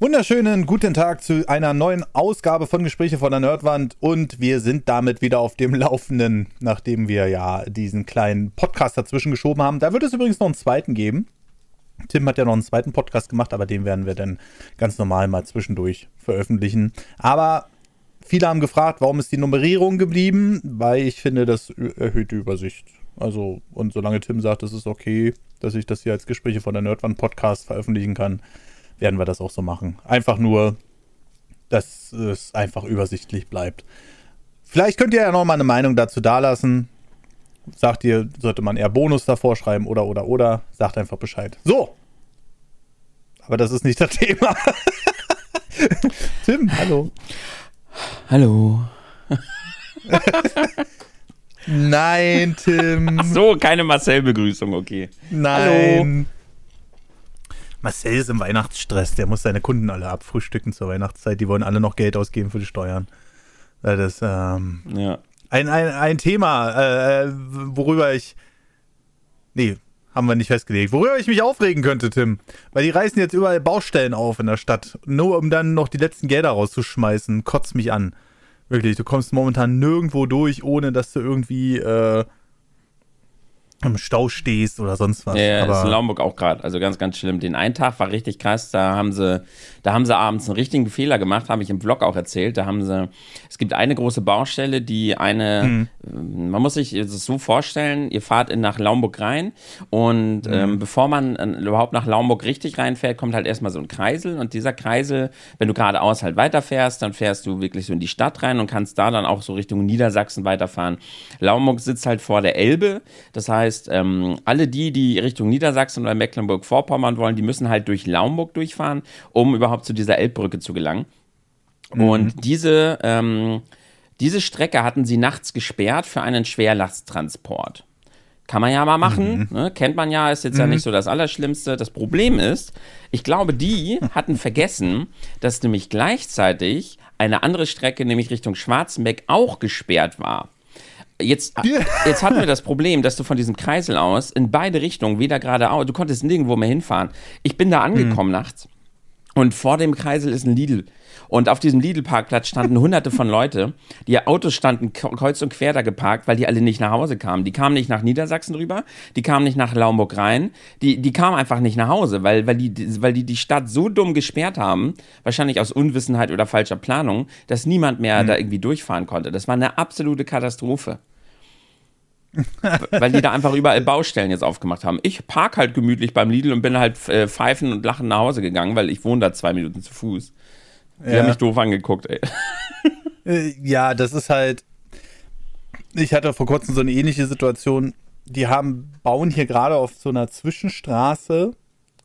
Wunderschönen guten Tag zu einer neuen Ausgabe von Gespräche von der Nerdwand und wir sind damit wieder auf dem Laufenden, nachdem wir ja diesen kleinen Podcast dazwischen geschoben haben. Da wird es übrigens noch einen zweiten geben. Tim hat ja noch einen zweiten Podcast gemacht, aber den werden wir dann ganz normal mal zwischendurch veröffentlichen. Aber viele haben gefragt, warum ist die Nummerierung geblieben? Weil ich finde, das erhöht die Übersicht. Also, und solange Tim sagt, es ist okay, dass ich das hier als Gespräche von der Nerdwand Podcast veröffentlichen kann, werden wir das auch so machen. Einfach nur, dass es einfach übersichtlich bleibt. Vielleicht könnt ihr ja noch mal eine Meinung dazu dalassen. Sagt ihr, sollte man eher Bonus davor schreiben oder oder oder. Sagt einfach Bescheid. So. Aber das ist nicht das Thema. Tim, hallo. Hallo. Nein, Tim. Ach so, keine Marcel-Begrüßung, okay. Nein. Hallo. Marcel ist im Weihnachtsstress, der muss seine Kunden alle abfrühstücken zur Weihnachtszeit. Die wollen alle noch Geld ausgeben für die Steuern. Das ist ähm, ja. ein, ein, ein Thema, äh, worüber ich. Nee, haben wir nicht festgelegt. Worüber ich mich aufregen könnte, Tim. Weil die reißen jetzt überall Baustellen auf in der Stadt. Nur um dann noch die letzten Gelder rauszuschmeißen. Kotzt mich an. Wirklich, du kommst momentan nirgendwo durch, ohne dass du irgendwie äh, im Stau stehst oder sonst was. Ja, das ist in Laumburg auch gerade. Also ganz, ganz schlimm. Den einen Tag war richtig krass. Da haben sie, da haben sie abends einen richtigen Fehler gemacht, habe ich im Vlog auch erzählt. Da haben sie, es gibt eine große Baustelle, die eine, mhm. man muss sich das so vorstellen, ihr fahrt in, nach Laumburg rein und mhm. ähm, bevor man äh, überhaupt nach Laumburg richtig reinfährt, kommt halt erstmal so ein Kreisel und dieser Kreisel, wenn du geradeaus halt weiterfährst, dann fährst du wirklich so in die Stadt rein und kannst da dann auch so Richtung Niedersachsen weiterfahren. Laumburg sitzt halt vor der Elbe, das heißt, heißt, ähm, alle die, die Richtung Niedersachsen oder Mecklenburg-Vorpommern wollen, die müssen halt durch Laumburg durchfahren, um überhaupt zu dieser Elbbrücke zu gelangen. Mhm. Und diese, ähm, diese Strecke hatten sie nachts gesperrt für einen Schwerlasttransport. Kann man ja mal machen, mhm. ne? kennt man ja, ist jetzt mhm. ja nicht so das Allerschlimmste. Das Problem ist, ich glaube, die hatten vergessen, dass nämlich gleichzeitig eine andere Strecke, nämlich Richtung Schwarzenbeck, auch gesperrt war. Jetzt, jetzt hatten wir das Problem, dass du von diesem Kreisel aus in beide Richtungen, weder geradeaus, du konntest nirgendwo mehr hinfahren. Ich bin da angekommen mhm. nachts und vor dem Kreisel ist ein Lidl. Und auf diesem Lidl-Parkplatz standen hunderte von Leute. Die Autos standen kreuz und quer da geparkt, weil die alle nicht nach Hause kamen. Die kamen nicht nach Niedersachsen rüber, die kamen nicht nach Laumburg rein, die, die kamen einfach nicht nach Hause, weil, weil, die, weil die die Stadt so dumm gesperrt haben, wahrscheinlich aus Unwissenheit oder falscher Planung, dass niemand mehr mhm. da irgendwie durchfahren konnte. Das war eine absolute Katastrophe. weil die da einfach überall Baustellen jetzt aufgemacht haben. Ich park halt gemütlich beim Lidl und bin halt äh, pfeifen und lachen nach Hause gegangen, weil ich wohne da zwei Minuten zu Fuß. Die ja. haben mich doof angeguckt, ey. Äh, ja, das ist halt. Ich hatte vor kurzem so eine ähnliche Situation. Die haben, bauen hier gerade auf so einer Zwischenstraße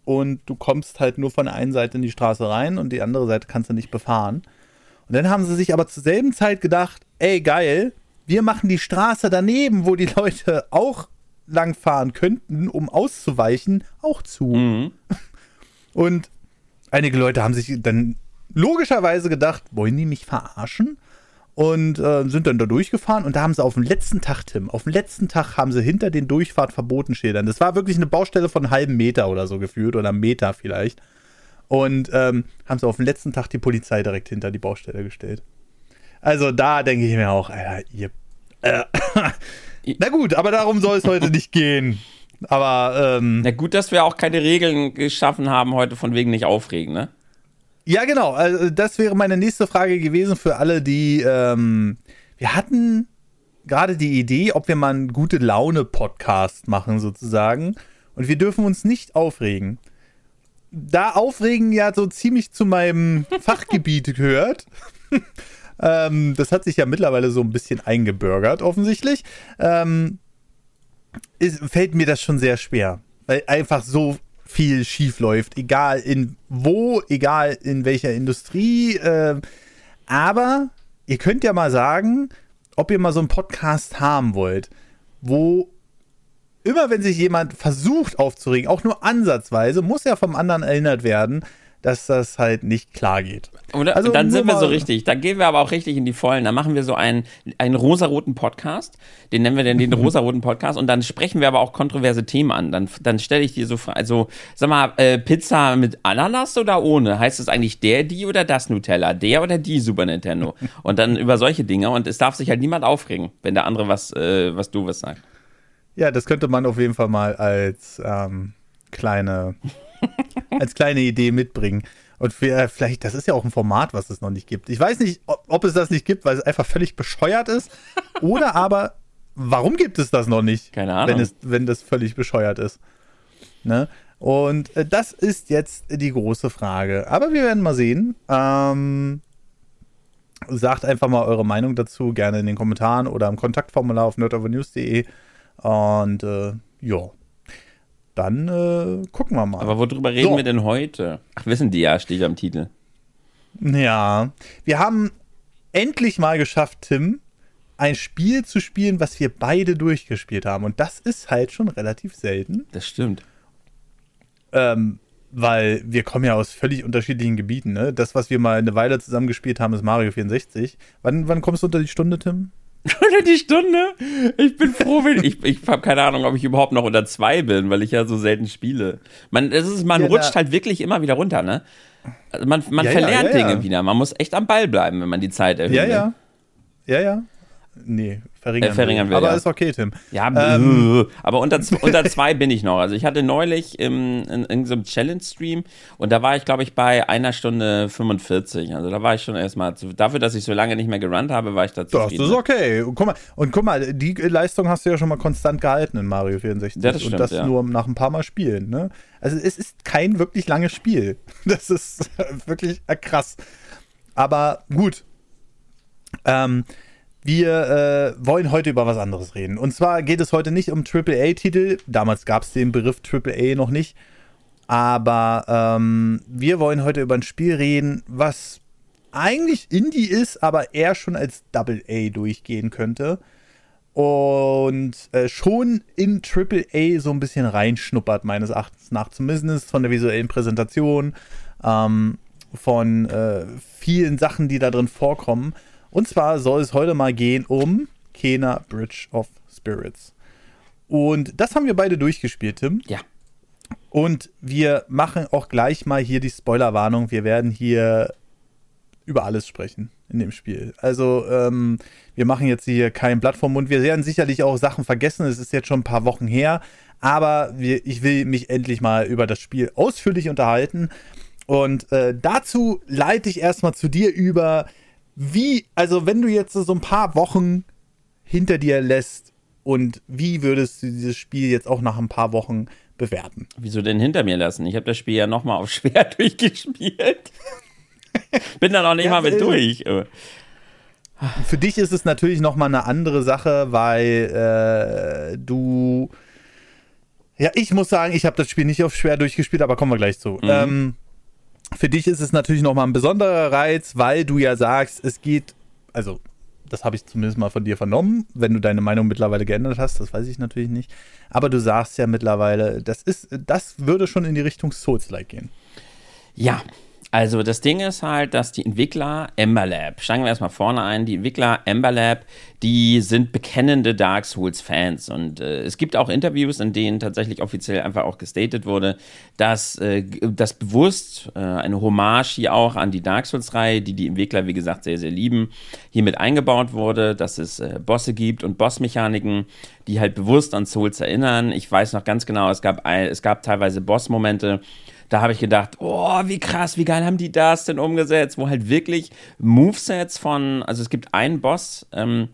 und du kommst halt nur von der einen Seite in die Straße rein und die andere Seite kannst du nicht befahren. Und dann haben sie sich aber zur selben Zeit gedacht, ey geil, wir machen die Straße daneben, wo die Leute auch langfahren könnten, um auszuweichen, auch zu. Mhm. Und einige Leute haben sich dann logischerweise gedacht, wollen die mich verarschen? Und äh, sind dann da durchgefahren und da haben sie auf dem letzten Tag, Tim, auf dem letzten Tag haben sie hinter den Durchfahrtverbotenschildern, das war wirklich eine Baustelle von einem halben Meter oder so gefühlt oder einem Meter vielleicht. Und ähm, haben sie auf dem letzten Tag die Polizei direkt hinter die Baustelle gestellt. Also da denke ich mir auch, Alter, ihr. Äh, na gut, aber darum soll es heute nicht gehen. Aber ähm, Na gut, dass wir auch keine Regeln geschaffen haben heute von wegen nicht aufregen, ne? Ja, genau. Also das wäre meine nächste Frage gewesen für alle, die. Ähm, wir hatten gerade die Idee, ob wir mal einen gute Laune-Podcast machen, sozusagen. Und wir dürfen uns nicht aufregen. Da Aufregen ja so ziemlich zu meinem Fachgebiet gehört. ähm, das hat sich ja mittlerweile so ein bisschen eingebürgert, offensichtlich. Ähm, ist, fällt mir das schon sehr schwer. Weil einfach so viel schief läuft, egal in wo, egal in welcher Industrie. Äh, aber ihr könnt ja mal sagen, ob ihr mal so einen Podcast haben wollt, wo immer wenn sich jemand versucht aufzuregen, auch nur ansatzweise, muss ja vom anderen erinnert werden, dass das halt nicht klar geht. Oder? Also, dann sind wir so richtig. Dann gehen wir aber auch richtig in die Vollen. Dann machen wir so einen, einen rosaroten Podcast. Den nennen wir dann den rosaroten Podcast. Und dann sprechen wir aber auch kontroverse Themen an. Dann, dann stelle ich dir so Fragen. Also, sag mal, äh, Pizza mit Ananas oder ohne? Heißt es eigentlich der, die oder das Nutella? Der oder die Super Nintendo? Und dann über solche Dinge. Und es darf sich halt niemand aufregen, wenn der andere was, äh, was du was sagt. Ja, das könnte man auf jeden Fall mal als ähm, kleine als kleine Idee mitbringen. Und vielleicht, das ist ja auch ein Format, was es noch nicht gibt. Ich weiß nicht, ob, ob es das nicht gibt, weil es einfach völlig bescheuert ist. Oder aber, warum gibt es das noch nicht? Keine Ahnung. Wenn, es, wenn das völlig bescheuert ist. Ne? Und äh, das ist jetzt die große Frage. Aber wir werden mal sehen. Ähm, sagt einfach mal eure Meinung dazu, gerne in den Kommentaren oder im Kontaktformular auf nerdovernews.de. Und äh, ja, dann äh, gucken wir mal. Aber worüber reden so. wir denn heute? Ach, wissen die ja, steht am Titel. Ja, wir haben endlich mal geschafft, Tim, ein Spiel zu spielen, was wir beide durchgespielt haben. Und das ist halt schon relativ selten. Das stimmt. Ähm, weil wir kommen ja aus völlig unterschiedlichen Gebieten. Ne? Das, was wir mal eine Weile zusammen gespielt haben, ist Mario 64. Wann, wann kommst du unter die Stunde, Tim? Unter die Stunde? Ich bin froh, wenn ich, ich habe keine Ahnung, ob ich überhaupt noch unter zwei bin, weil ich ja so selten spiele. Man, es ist, man ja, rutscht halt wirklich immer wieder runter, ne? Also man man ja, verlernt ja, Dinge wieder. Man muss echt am Ball bleiben, wenn man die Zeit erhöht. Ja, ja. Ja, ja. Nee, verringern, äh, verringern will. Aber ja. ist okay, Tim. Ja, ähm. aber unter, unter zwei bin ich noch. Also ich hatte neulich im, in irgendeinem Challenge-Stream und da war ich, glaube ich, bei einer Stunde 45. Also da war ich schon erstmal, dafür, dass ich so lange nicht mehr gerannt habe, war ich da zufrieden. Das ist okay. Und guck, mal, und guck mal, die Leistung hast du ja schon mal konstant gehalten in Mario 64. Ja, das stimmt, und das ja. nur nach ein paar Mal Spielen. Ne? Also es ist kein wirklich langes Spiel. Das ist wirklich krass. Aber gut. Ähm, wir äh, wollen heute über was anderes reden. Und zwar geht es heute nicht um AAA-Titel. Damals gab es den Begriff AAA noch nicht. Aber ähm, wir wollen heute über ein Spiel reden, was eigentlich Indie ist, aber eher schon als Double A durchgehen könnte. Und äh, schon in AAA so ein bisschen reinschnuppert, meines Erachtens nach. Zumindest von der visuellen Präsentation, ähm, von äh, vielen Sachen, die da drin vorkommen. Und zwar soll es heute mal gehen um Kena Bridge of Spirits. Und das haben wir beide durchgespielt, Tim. Ja. Und wir machen auch gleich mal hier die Spoilerwarnung. Wir werden hier über alles sprechen in dem Spiel. Also, ähm, wir machen jetzt hier kein Blatt vom Mund. Wir werden sicherlich auch Sachen vergessen. Es ist jetzt schon ein paar Wochen her. Aber wir, ich will mich endlich mal über das Spiel ausführlich unterhalten. Und äh, dazu leite ich erstmal zu dir über, wie, also wenn du jetzt so ein paar Wochen hinter dir lässt und wie würdest du dieses Spiel jetzt auch nach ein paar Wochen bewerten? Wieso denn hinter mir lassen? Ich habe das Spiel ja nochmal auf schwer durchgespielt. Bin da noch nicht ja, mal mit äh, durch. Für dich ist es natürlich nochmal eine andere Sache, weil äh, du. Ja, ich muss sagen, ich habe das Spiel nicht auf schwer durchgespielt, aber kommen wir gleich zu. Mhm. Ähm, für dich ist es natürlich nochmal ein besonderer Reiz, weil du ja sagst, es geht, also das habe ich zumindest mal von dir vernommen, wenn du deine Meinung mittlerweile geändert hast, das weiß ich natürlich nicht. Aber du sagst ja mittlerweile, das ist, das würde schon in die Richtung Souls-like gehen. Ja, also das Ding ist halt, dass die Entwickler Ember Lab, steigen wir erstmal vorne ein, die Entwickler Ember Lab, die sind bekennende Dark Souls-Fans und äh, es gibt auch Interviews, in denen tatsächlich offiziell einfach auch gestatet wurde, dass äh, das bewusst äh, eine Hommage hier auch an die Dark Souls-Reihe, die die Entwickler, wie gesagt, sehr, sehr lieben, hier mit eingebaut wurde, dass es äh, Bosse gibt und Bossmechaniken, die halt bewusst an Souls erinnern. Ich weiß noch ganz genau, es gab, es gab teilweise Boss-Momente, da habe ich gedacht, oh, wie krass, wie geil haben die das denn umgesetzt, wo halt wirklich Movesets von, also es gibt einen Boss, ähm,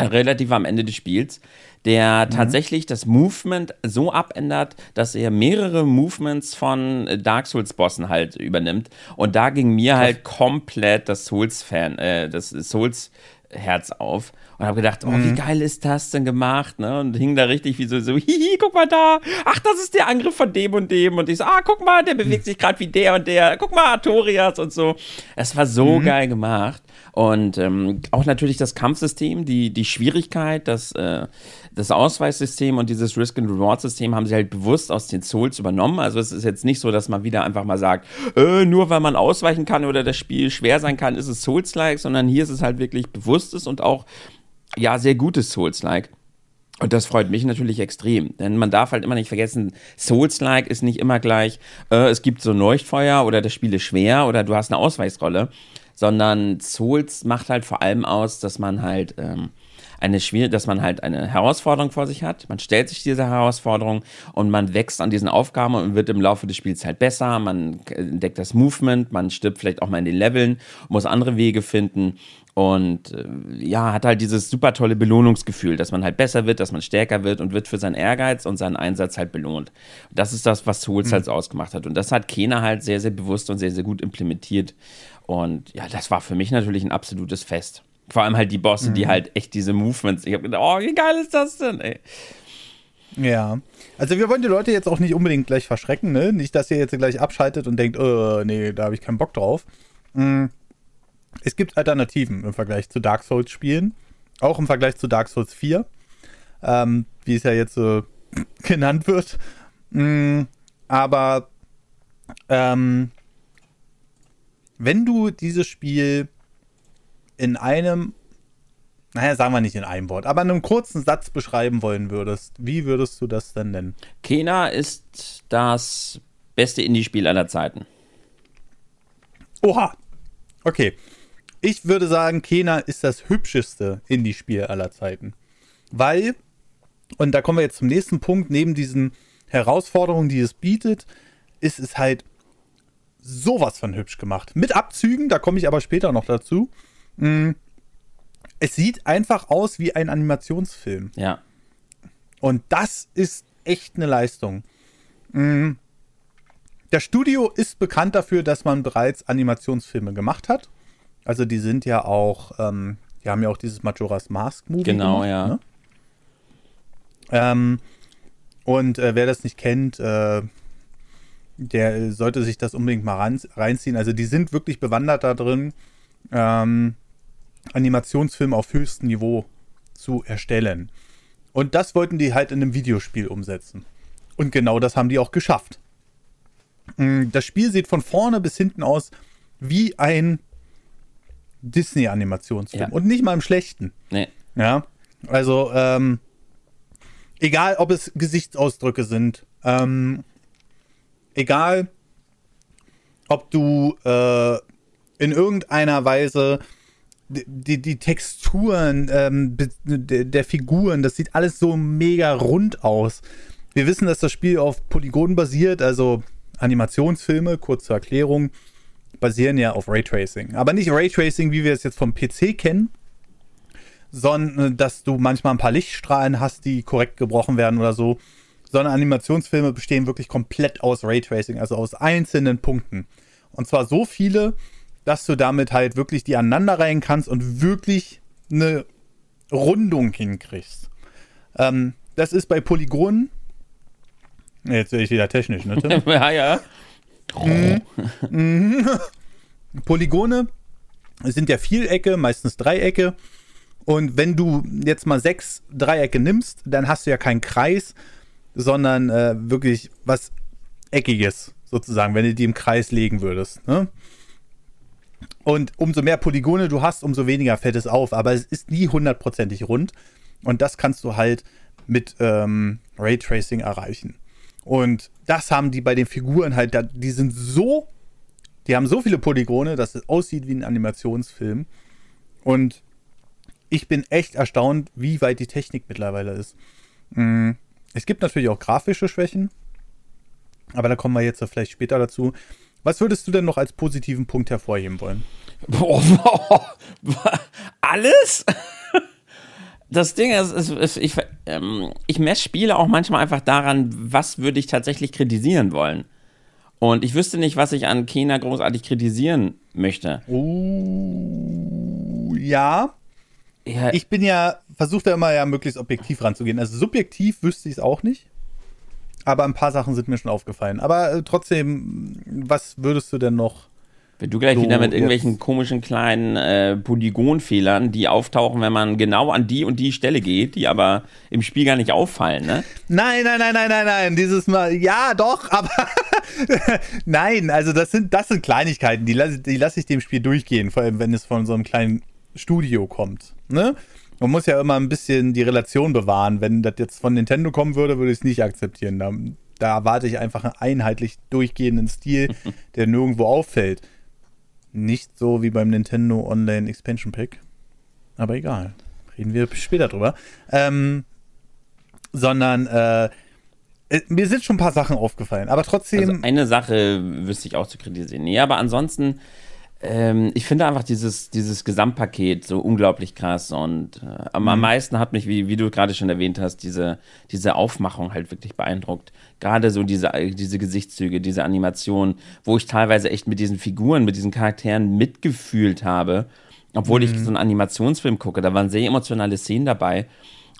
relativ am Ende des Spiels, der mhm. tatsächlich das Movement so abändert, dass er mehrere Movements von Dark Souls Bossen halt übernimmt. Und da ging mir halt komplett das Souls-Fan, äh, das Souls Herz auf und habe gedacht, oh, mhm. wie geil ist das denn gemacht, ne? Und hing da richtig wie so, so, hihi, guck mal da, ach, das ist der Angriff von dem und dem und ich so, ah, guck mal, der bewegt sich gerade wie der und der, guck mal, Artorias und so. Es war so mhm. geil gemacht Und ähm, auch natürlich das Kampfsystem, die, die Schwierigkeit, das, äh, das Ausweissystem und dieses Risk-and-Reward-System haben sie halt bewusst aus den Souls übernommen. Also es ist jetzt nicht so, dass man wieder einfach mal sagt, äh, nur weil man ausweichen kann oder das Spiel schwer sein kann, ist es Souls-like, sondern hier ist es halt wirklich bewusstes und auch, ja, sehr gutes Souls-like. Und das freut mich natürlich extrem, denn man darf halt immer nicht vergessen, Souls-like ist nicht immer gleich, äh, es gibt so ein Leuchtfeuer oder das Spiel ist schwer oder du hast eine Ausweichsrolle, sondern Souls macht halt vor allem aus, dass man halt ähm, eine schwierige, dass man halt eine Herausforderung vor sich hat. Man stellt sich diese Herausforderung und man wächst an diesen Aufgaben und wird im Laufe des Spiels halt besser. Man entdeckt das Movement, man stirbt vielleicht auch mal in den Leveln, muss andere Wege finden und äh, ja, hat halt dieses super tolle Belohnungsgefühl, dass man halt besser wird, dass man stärker wird und wird für seinen Ehrgeiz und seinen Einsatz halt belohnt. Das ist das, was Souls mhm. halt ausgemacht hat. Und das hat Kena halt sehr, sehr bewusst und sehr, sehr gut implementiert. Und ja, das war für mich natürlich ein absolutes Fest. Vor allem halt die Bosse, mhm. die halt echt diese Movements. Ich habe gedacht, oh, wie geil ist das denn, ey? Ja, also wir wollen die Leute jetzt auch nicht unbedingt gleich verschrecken, ne? Nicht, dass ihr jetzt gleich abschaltet und denkt, oh, nee, da habe ich keinen Bock drauf. Mhm. Es gibt Alternativen im Vergleich zu Dark Souls Spielen. Auch im Vergleich zu Dark Souls 4. Ähm, wie es ja jetzt so genannt wird. Mm, aber ähm, wenn du dieses Spiel in einem, naja, sagen wir nicht in einem Wort, aber in einem kurzen Satz beschreiben wollen würdest, wie würdest du das denn nennen? Kena ist das beste Indie-Spiel aller Zeiten. Oha. Okay. Ich würde sagen, Kena ist das hübscheste Indie-Spiel aller Zeiten. Weil, und da kommen wir jetzt zum nächsten Punkt, neben diesen Herausforderungen, die es bietet, ist es halt sowas von hübsch gemacht. Mit Abzügen, da komme ich aber später noch dazu. Mm, es sieht einfach aus wie ein Animationsfilm. Ja. Und das ist echt eine Leistung. Mm, das Studio ist bekannt dafür, dass man bereits Animationsfilme gemacht hat. Also die sind ja auch, ähm, die haben ja auch dieses Majora's Mask Movie. Genau, gemacht, ja. Ne? Ähm, und äh, wer das nicht kennt, äh, der sollte sich das unbedingt mal ran, reinziehen. Also die sind wirklich bewandert da drin, ähm, Animationsfilme auf höchstem Niveau zu erstellen. Und das wollten die halt in einem Videospiel umsetzen. Und genau das haben die auch geschafft. Mm, das Spiel sieht von vorne bis hinten aus wie ein Disney-Animationsfilm. Ja. Und nicht mal im schlechten. Nee. Ja. Also, ähm, egal ob es Gesichtsausdrücke sind, ähm, egal ob du äh, in irgendeiner Weise die, die Texturen ähm, der, Figuren, das sieht alles so mega rund aus. Wir wissen, dass das Spiel auf Polygonen basiert, also Animationsfilme, kurze Erklärung basieren ja auf Raytracing. Aber nicht Raytracing, wie wir es jetzt vom PC kennen, sondern dass du manchmal ein paar Lichtstrahlen hast, die korrekt gebrochen werden oder so. Sondern Animationsfilme bestehen wirklich komplett aus Raytracing, also aus einzelnen Punkten. Und zwar so viele, dass du damit halt wirklich die aneinanderreihen kannst und wirklich eine Rundung hinkriegst. Ähm, das ist bei Polygonen. Jetzt sehe ich wieder technisch, ne? Ja, ja. Mhm. Mhm. Polygone sind ja Vielecke, meistens Dreiecke. Und wenn du jetzt mal sechs Dreiecke nimmst, dann hast du ja keinen Kreis, sondern äh, wirklich was Eckiges, sozusagen, wenn du die im Kreis legen würdest. Ne? Und umso mehr Polygone du hast, umso weniger fällt es auf. Aber es ist nie hundertprozentig rund. Und das kannst du halt mit ähm, Raytracing erreichen. Und das haben die bei den Figuren halt, die sind so, die haben so viele Polygone, dass es aussieht wie ein Animationsfilm. Und ich bin echt erstaunt, wie weit die Technik mittlerweile ist. Mm, es gibt natürlich auch grafische Schwächen, aber da kommen wir jetzt vielleicht später dazu. Was würdest du denn noch als positiven Punkt hervorheben wollen? Boah, alles? Das Ding ist, ist, ist ich, ähm, ich messe Spiele auch manchmal einfach daran, was würde ich tatsächlich kritisieren wollen. Und ich wüsste nicht, was ich an Kena großartig kritisieren möchte. Oh, ja. ja. Ich bin ja, versuche da immer ja möglichst objektiv ranzugehen. Also subjektiv wüsste ich es auch nicht. Aber ein paar Sachen sind mir schon aufgefallen. Aber äh, trotzdem, was würdest du denn noch Wenn du gleich so, wieder mit irgendwelchen jetzt. komischen kleinen äh, Polygonfehlern, die auftauchen, wenn man genau an die und die Stelle geht, die aber im Spiel gar nicht auffallen, ne? Nein, nein, nein, nein, nein, nein. Dieses Mal, ja, doch, aber nein, also das sind, das sind Kleinigkeiten, die lasse die lass ich dem Spiel durchgehen, vor allem wenn es von so einem kleinen Studio kommt. Ne? Man muss ja immer ein bisschen die Relation bewahren. Wenn das jetzt von Nintendo kommen würde, würde ich es nicht akzeptieren. Da, da erwarte ich einfach einen einheitlich durchgehenden Stil, der nirgendwo auffällt. Nicht so wie beim Nintendo Online Expansion Pack. Aber egal. Reden wir später drüber. Ähm, sondern äh, äh, mir sind schon ein paar Sachen aufgefallen, aber trotzdem. Also eine Sache wüsste ich auch zu kritisieren. Nee, aber ansonsten, ähm, ich finde einfach dieses, dieses Gesamtpaket so unglaublich krass und äh, am, mhm. meisten hat mich, wie, wie du gerade schon erwähnt hast, diese, diese Aufmachung halt wirklich beeindruckt. Gerade so diese, diese Gesichtszüge, diese Animation, wo ich teilweise echt mit diesen Figuren, mit diesen Charakteren mitgefühlt habe. Obwohl mhm. ich so einen Animationsfilm gucke, da waren sehr emotionale Szenen dabei.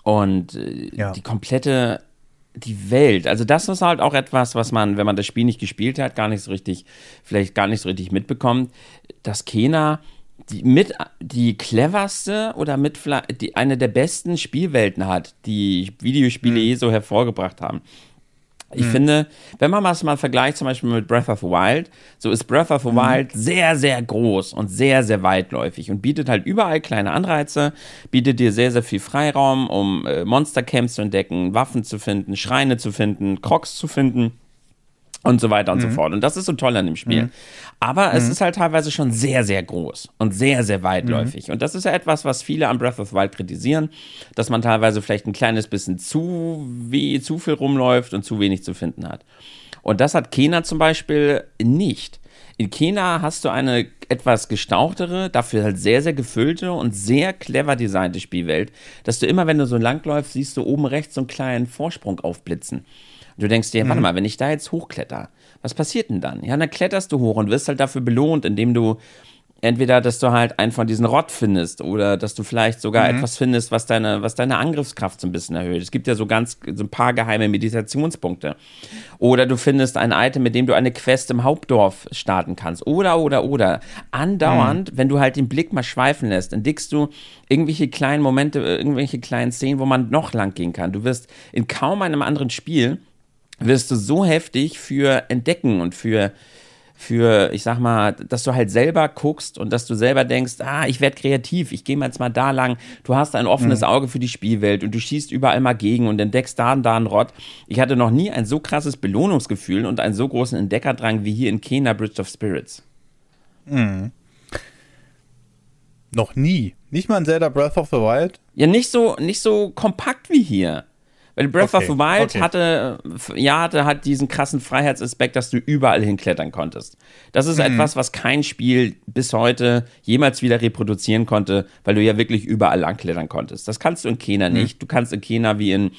Und äh, ja. die komplette die Welt. Also das ist halt auch etwas, was man, wenn man das Spiel nicht gespielt hat, gar nicht so richtig, vielleicht gar nicht so richtig mitbekommt, dass Kena die mit die cleverste oder mit die, eine der besten Spielwelten hat, die Videospiele mhm. je so hervorgebracht haben. Ich mhm. finde, wenn man das mal vergleicht, zum Beispiel mit Breath of the Wild, so ist Breath of the mhm. Wild sehr, sehr groß und sehr, sehr weitläufig und bietet halt überall kleine Anreize, bietet dir sehr, sehr viel Freiraum, um äh, Monstercamps zu entdecken, Waffen zu finden, Schreine zu finden, Crocs zu finden und so weiter und mhm. so fort. Und das ist so toll an dem Spiel. Mhm. Aber mhm. es ist halt teilweise schon sehr, sehr groß und sehr, sehr weitläufig. Mhm. Und das ist ja etwas, was viele an Breath of the Wild kritisieren, dass man teilweise vielleicht ein kleines bisschen zu, wie, zu viel rumläuft und zu wenig zu finden hat. Und das hat Kena zum Beispiel nicht. In Kena hast du eine etwas gestauchtere, dafür halt sehr, sehr gefüllte und sehr clever designte Spielwelt, dass du immer, wenn du so langläufst, siehst du oben rechts so einen kleinen Vorsprung aufblitzen. Und du denkst dir, warte mhm. mal, wenn ich da jetzt hochkletter, was passiert denn dann? Ja, dann kletterst du hoch und wirst halt dafür belohnt, indem du entweder, dass du halt einen von diesen Rott findest oder dass du vielleicht sogar mhm. etwas findest, was deine, was deine Angriffskraft so ein bisschen erhöht. Es gibt ja so ganz, so ein paar geheime Meditationspunkte. Oder du findest ein Item, mit dem du eine Quest im Hauptdorf starten kannst. Oder, oder, oder. Andauernd, mhm. wenn du halt den Blick mal schweifen lässt, entdeckst du irgendwelche kleinen Momente, irgendwelche kleinen Szenen, wo man noch lang gehen kann. Du wirst in kaum einem anderen Spiel wirst du so heftig für Entdecken und für, für, ich sag mal, dass du halt selber guckst und dass du selber denkst, ah, ich werde kreativ, ich gehe jetzt mal da lang. Du hast ein offenes mhm. Auge für die Spielwelt und du schießt überall mal gegen und entdeckst da und da einen Rott. Ich hatte noch nie ein so krasses Belohnungsgefühl und einen so großen Entdeckerdrang wie hier in Kena Bridge of Spirits. Mhm. Noch nie. Nicht mal in Zelda Breath of the Wild? Ja, nicht so, nicht so kompakt wie hier. Weil Breath okay, of the Wild okay. hatte, ja, hatte hat diesen krassen Freiheitsaspekt, dass du überall hinklettern konntest. Das ist mhm. etwas, was kein Spiel bis heute jemals wieder reproduzieren konnte, weil du ja wirklich überall langklettern konntest. Das kannst du in Kena mhm. nicht. Du kannst in Kena wie in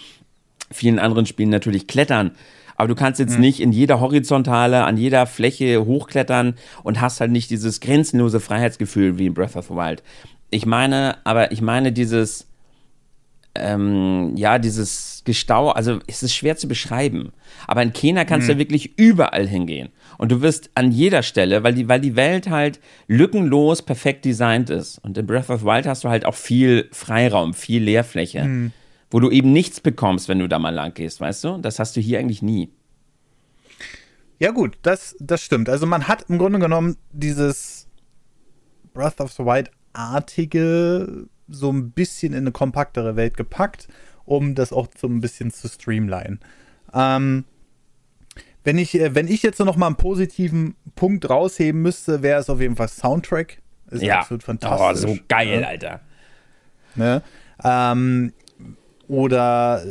vielen anderen Spielen natürlich klettern. Aber du kannst jetzt mhm. nicht in jeder Horizontale, an jeder Fläche hochklettern und hast halt nicht dieses grenzenlose Freiheitsgefühl wie in Breath of the Wild. Ich meine, aber ich meine dieses, ähm, ja, dieses Gestau, also es ist schwer zu beschreiben. Aber in Kenia kannst mhm. du wirklich überall hingehen. Und du wirst an jeder Stelle, weil die, weil die Welt halt lückenlos perfekt designt ist. Und in Breath of the Wild hast du halt auch viel Freiraum, viel Leerfläche, mhm. wo du eben nichts bekommst, wenn du da mal lang gehst, weißt du? Das hast du hier eigentlich nie. Ja, gut, das, das stimmt. Also man hat im Grunde genommen dieses Breath of the Wild-artige so ein bisschen in eine kompaktere Welt gepackt, um das auch so ein bisschen zu streamline. Ähm, wenn ich, äh, wenn ich jetzt noch mal einen positiven Punkt rausheben müsste, wäre es auf jeden Fall Soundtrack. Ist ja. absolut fantastisch. Oh, so geil, ja. Alter. Ne? Ähm, oder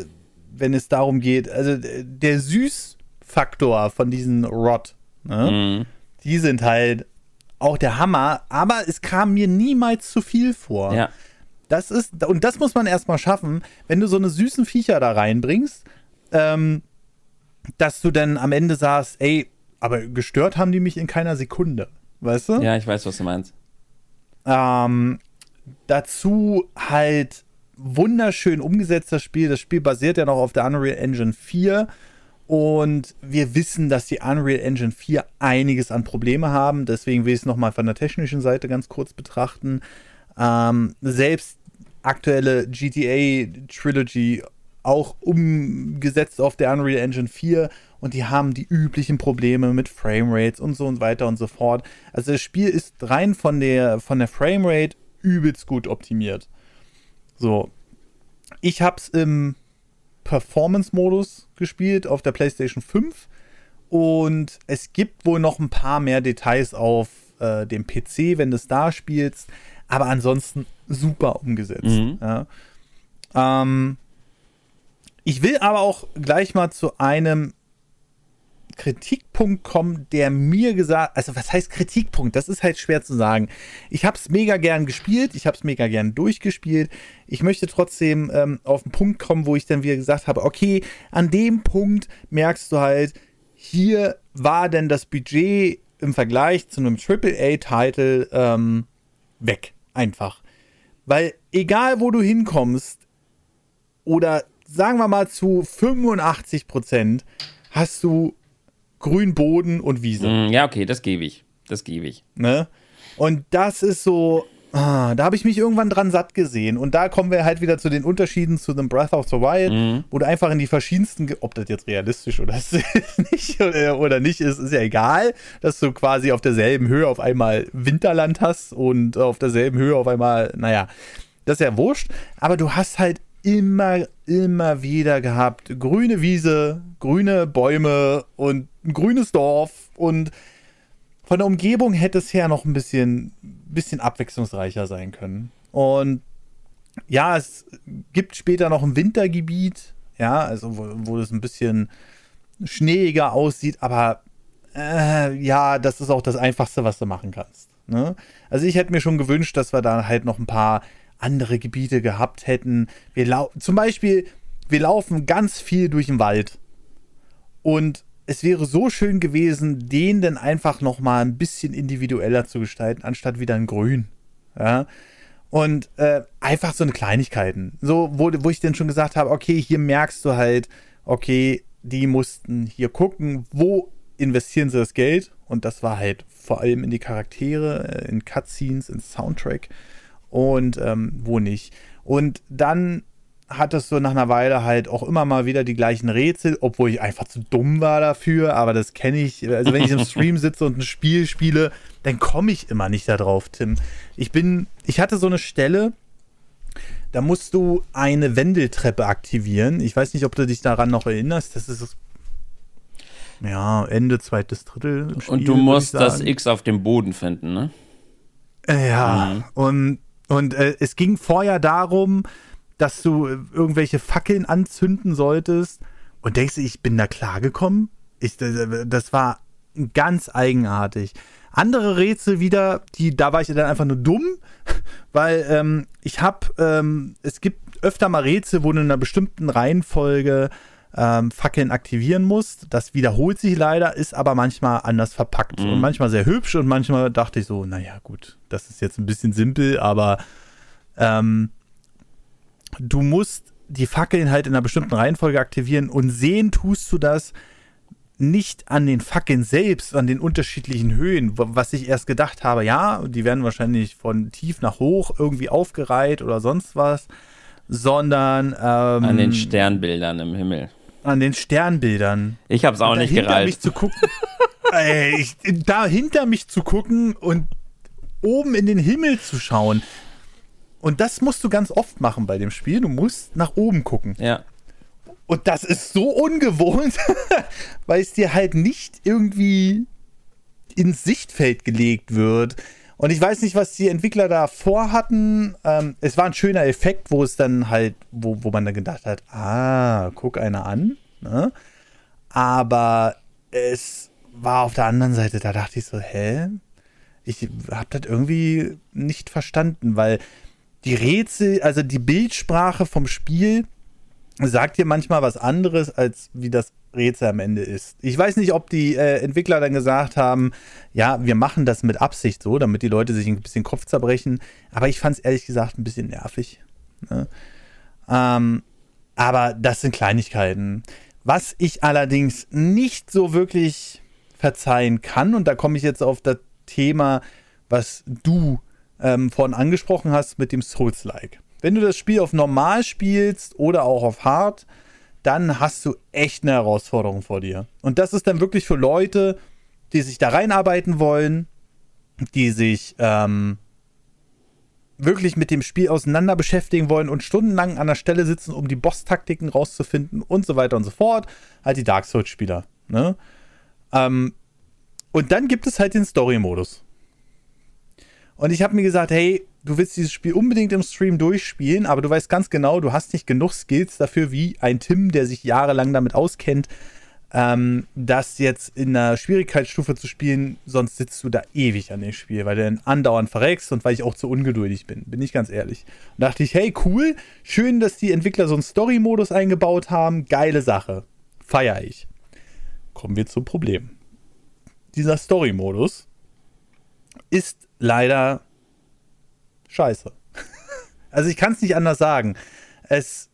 wenn es darum geht, also der Süßfaktor von diesen Rod, ne? mhm. die sind halt auch der Hammer, aber es kam mir niemals zu viel vor. Ja. Das ist, und das muss man erstmal schaffen, wenn du so eine süßen Viecher da reinbringst, ähm, dass du dann am Ende sagst, ey, aber gestört haben die mich in keiner Sekunde. Weißt du? Ja, ich weiß, was du meinst. Ähm, dazu halt wunderschön umgesetzt das Spiel. Das Spiel basiert ja noch auf der Unreal Engine 4 Und wir wissen, dass die Unreal Engine 4 einiges an Probleme haben. Deswegen will ich es nochmal von der technischen Seite ganz kurz betrachten. Ähm, selbst aktuelle GTA Trilogy auch umgesetzt auf der Unreal Engine 4 und die haben die üblichen Probleme mit Framerates und so und weiter und so fort. Also das Spiel ist rein von der, von der Framerate übelst gut optimiert. So. Ich hab's im Performance-Modus gespielt auf der PlayStation 5 und es gibt wohl noch ein paar mehr Details auf äh, dem PC, wenn du es da spielst, aber ansonsten super umgesetzt. Mhm. Ja. Ähm, ich will aber auch gleich mal zu einem Kritikpunkt kommen, der mir gesagt, also was heißt Kritikpunkt? Das ist halt schwer zu sagen. Ich habe es mega gern gespielt, ich habe es mega gern durchgespielt. Ich möchte trotzdem ähm, auf den Punkt kommen, wo ich dann wieder gesagt habe, okay, an dem Punkt merkst du halt, hier war denn das Budget im Vergleich zu einem AAA-Titel ähm, weg, einfach. Weil egal, wo du hinkommst, oder sagen wir mal zu 85 Prozent, hast du grün Boden und Wiese. Mm, ja, okay, das gebe ich. Das gebe ich. Ne? Und das ist so, ah, da habe ich mich irgendwann dran satt gesehen. Und da kommen wir halt wieder zu den Unterschieden zu dem Breath of the Wild, mhm. wo du einfach in die verschiedensten, ob das jetzt realistisch oder nicht oder, oder nicht ist, ist ja egal, dass du quasi auf derselben Höhe auf einmal Winterland hast und auf derselben Höhe auf einmal, naja, das ist ja wurscht. Aber du hast halt immer, immer wieder gehabt. Grüne Wiese, grüne Bäume und ein grünes Dorf und von der Umgebung hätte es her noch ein bisschen, bisschen abwechslungsreicher sein können. Und ja, es gibt später noch ein Wintergebiet, ja, also wo, wo es ein bisschen schneeiger aussieht, aber äh, ja, das ist auch das Einfachste, was du machen kannst. Ne? Also ich hätte mir schon gewünscht, dass wir da halt noch ein paar andere Gebiete gehabt hätten. Wir zum Beispiel, wir laufen ganz viel durch den Wald. Und es wäre so schön gewesen, den dann einfach noch mal ein bisschen individueller zu gestalten, anstatt wieder ein Grün. Ja. Und äh, einfach so eine Kleinigkeiten. So, wo, wo ich dann schon gesagt habe, okay, hier merkst du halt, okay, die mussten hier gucken, wo investieren sie das Geld. Und das war halt vor allem in die Charaktere, äh, in Cutscenes, in Soundtrack und ähm, wo nicht. Und dann hattest du nach einer Weile halt auch immer mal wieder die gleichen Rätsel, obwohl ich einfach zu dumm war dafür, aber das kenne ich. Also wenn ich im Stream sitze und ein Spiel spiele, dann komme ich immer nicht darauf, Tim. Ich bin, ich hatte so eine Stelle, da musst du eine Wendeltreppe aktivieren. Ich weiß nicht, ob du dich daran noch erinnerst. Das ist ja Ende zweites Drittel. Spiel, und du musst das X auf dem Boden finden, ne? Ja, mhm. und und äh, es ging vorher darum, dass du irgendwelche Fackeln anzünden solltest und denkst, ich bin da klargekommen. Ich, das war ganz eigenartig. Andere Rätsel wieder, die, da war ich dann einfach nur dumm, weil ähm, ich habe, ähm, es gibt öfter mal Rätsel, wo du in einer bestimmten Reihenfolge ähm, Fackeln aktivieren musst. Das wiederholt sich leider, ist aber manchmal anders verpackt mhm. und manchmal sehr hübsch und manchmal dachte ich so, naja gut, das ist jetzt ein bisschen simpel, aber ähm, du musst die Fackeln halt in einer bestimmten Reihenfolge aktivieren und sehen tust du das nicht an den Fackeln selbst, an den unterschiedlichen Höhen, was ich erst gedacht habe, ja, die werden wahrscheinlich von tief nach hoch irgendwie aufgereiht oder sonst was, sondern ähm, an den Sternbildern im Himmel. An den Sternbildern. Ich habe es auch nicht gereiht. Mich zu gucken, ey, ich, da hinter mich zu gucken und oben in den Himmel zu schauen. Und das musst du ganz oft machen bei dem Spiel. Du musst nach oben gucken. Ja. Und das ist so ungewohnt, weil es dir halt nicht irgendwie ins Sichtfeld gelegt wird. Und ich weiß nicht, was die Entwickler da vorhatten. Ähm, es war ein schöner Effekt, wo es dann halt, wo, wo man dann gedacht hat, ah, guck einer an. Ne? Aber es war auf der anderen Seite, da dachte ich so, hä? Ich habe das irgendwie nicht verstanden, weil die Rätsel, also die Bildsprache vom Spiel sagt dir manchmal was anderes, als wie das Rätsel am Ende ist. Ich weiß nicht, ob die äh, Entwickler dann gesagt haben, ja, wir machen das mit Absicht so, damit die Leute sich ein bisschen Kopf zerbrechen. Aber ich fand es ehrlich gesagt ein bisschen nervig. Ne? Ähm, aber das sind Kleinigkeiten. Was ich allerdings nicht so wirklich verzeihen kann, und da komme ich jetzt auf das Thema, was du ähm, vorhin angesprochen hast mit dem Souls-like. Wenn du das Spiel auf normal spielst oder auch auf hart, dann hast du echt eine Herausforderung vor dir. Und das ist dann wirklich für Leute, die sich da reinarbeiten wollen, die sich ähm, wirklich mit dem Spiel auseinander beschäftigen wollen und stundenlang an der Stelle sitzen, um die Boss-Taktiken rauszufinden und so weiter und so fort. Halt die Dark Souls-Spieler. Ne? Ähm, und dann gibt es halt den Story-Modus. Und ich habe mir gesagt, hey, du willst dieses Spiel unbedingt im Stream durchspielen, aber du weißt ganz genau, du hast nicht genug Skills dafür, wie ein Tim, der sich jahrelang damit auskennt, ähm, das jetzt in einer Schwierigkeitsstufe zu spielen, sonst sitzt du da ewig an dem Spiel, weil du dann andauernd verreckst und weil ich auch zu ungeduldig bin, bin ich ganz ehrlich. Und dachte ich, hey, cool, schön, dass die Entwickler so einen Story-Modus eingebaut haben, geile Sache, feier ich. Kommen wir zum Problem. Dieser Story-Modus ist leider scheiße. also ich kann es nicht anders sagen. Es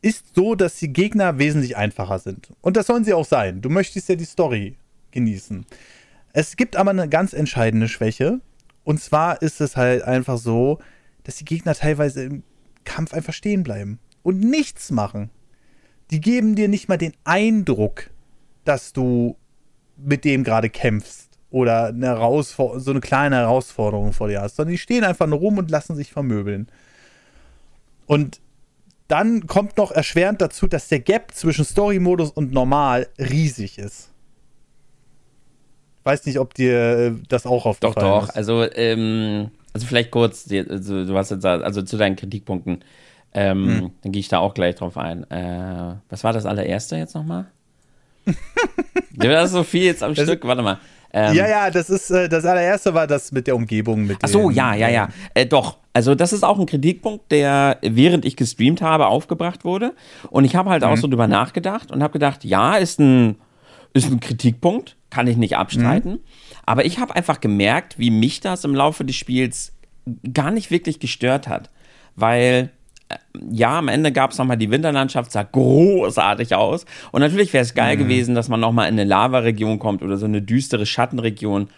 ist so, dass die Gegner wesentlich einfacher sind. Und das sollen sie auch sein. Du möchtest ja die Story genießen. Es gibt aber eine ganz entscheidende Schwäche. Und zwar ist es halt einfach so, dass die Gegner teilweise im Kampf einfach stehen bleiben und nichts machen. Die geben dir nicht mal den Eindruck, dass du mit dem gerade kämpfst oder eine so eine kleine Herausforderung vor dir hast, sondern die stehen einfach nur rum und lassen sich vermöbeln. Und dann kommt noch erschwerend dazu, dass der Gap zwischen Story-Modus und normal riesig ist. Weiß nicht, ob dir äh, das auch aufgefallen doch, doch. ist. Doch, Also, ähm, also vielleicht kurz, also, du hast jetzt, also zu deinen Kritikpunkten, ähm, hm. dann gehe ich da auch gleich drauf ein. Äh, was war das allererste jetzt nochmal? das ist so viel jetzt am das Stück, warte mal. Ähm, ja, ja, das ist äh, das allererste war das mit der Umgebung. Mit Ach so, ja, ja, ja. Äh, doch, also das ist auch ein Kritikpunkt, der während ich gestreamt habe aufgebracht wurde. Und ich habe halt mhm. auch so drüber nachgedacht und habe gedacht, ja, ist ein, ist ein Kritikpunkt, kann ich nicht abstreiten. Mhm. Aber ich habe einfach gemerkt, wie mich das im Laufe des Spiels gar nicht wirklich gestört hat. Weil ja, am Ende gab es nochmal die Winterlandschaft, sah großartig aus. Und natürlich wäre es geil mhm. gewesen, dass man nochmal in eine Lavaregion kommt oder so eine düstere Schattenregion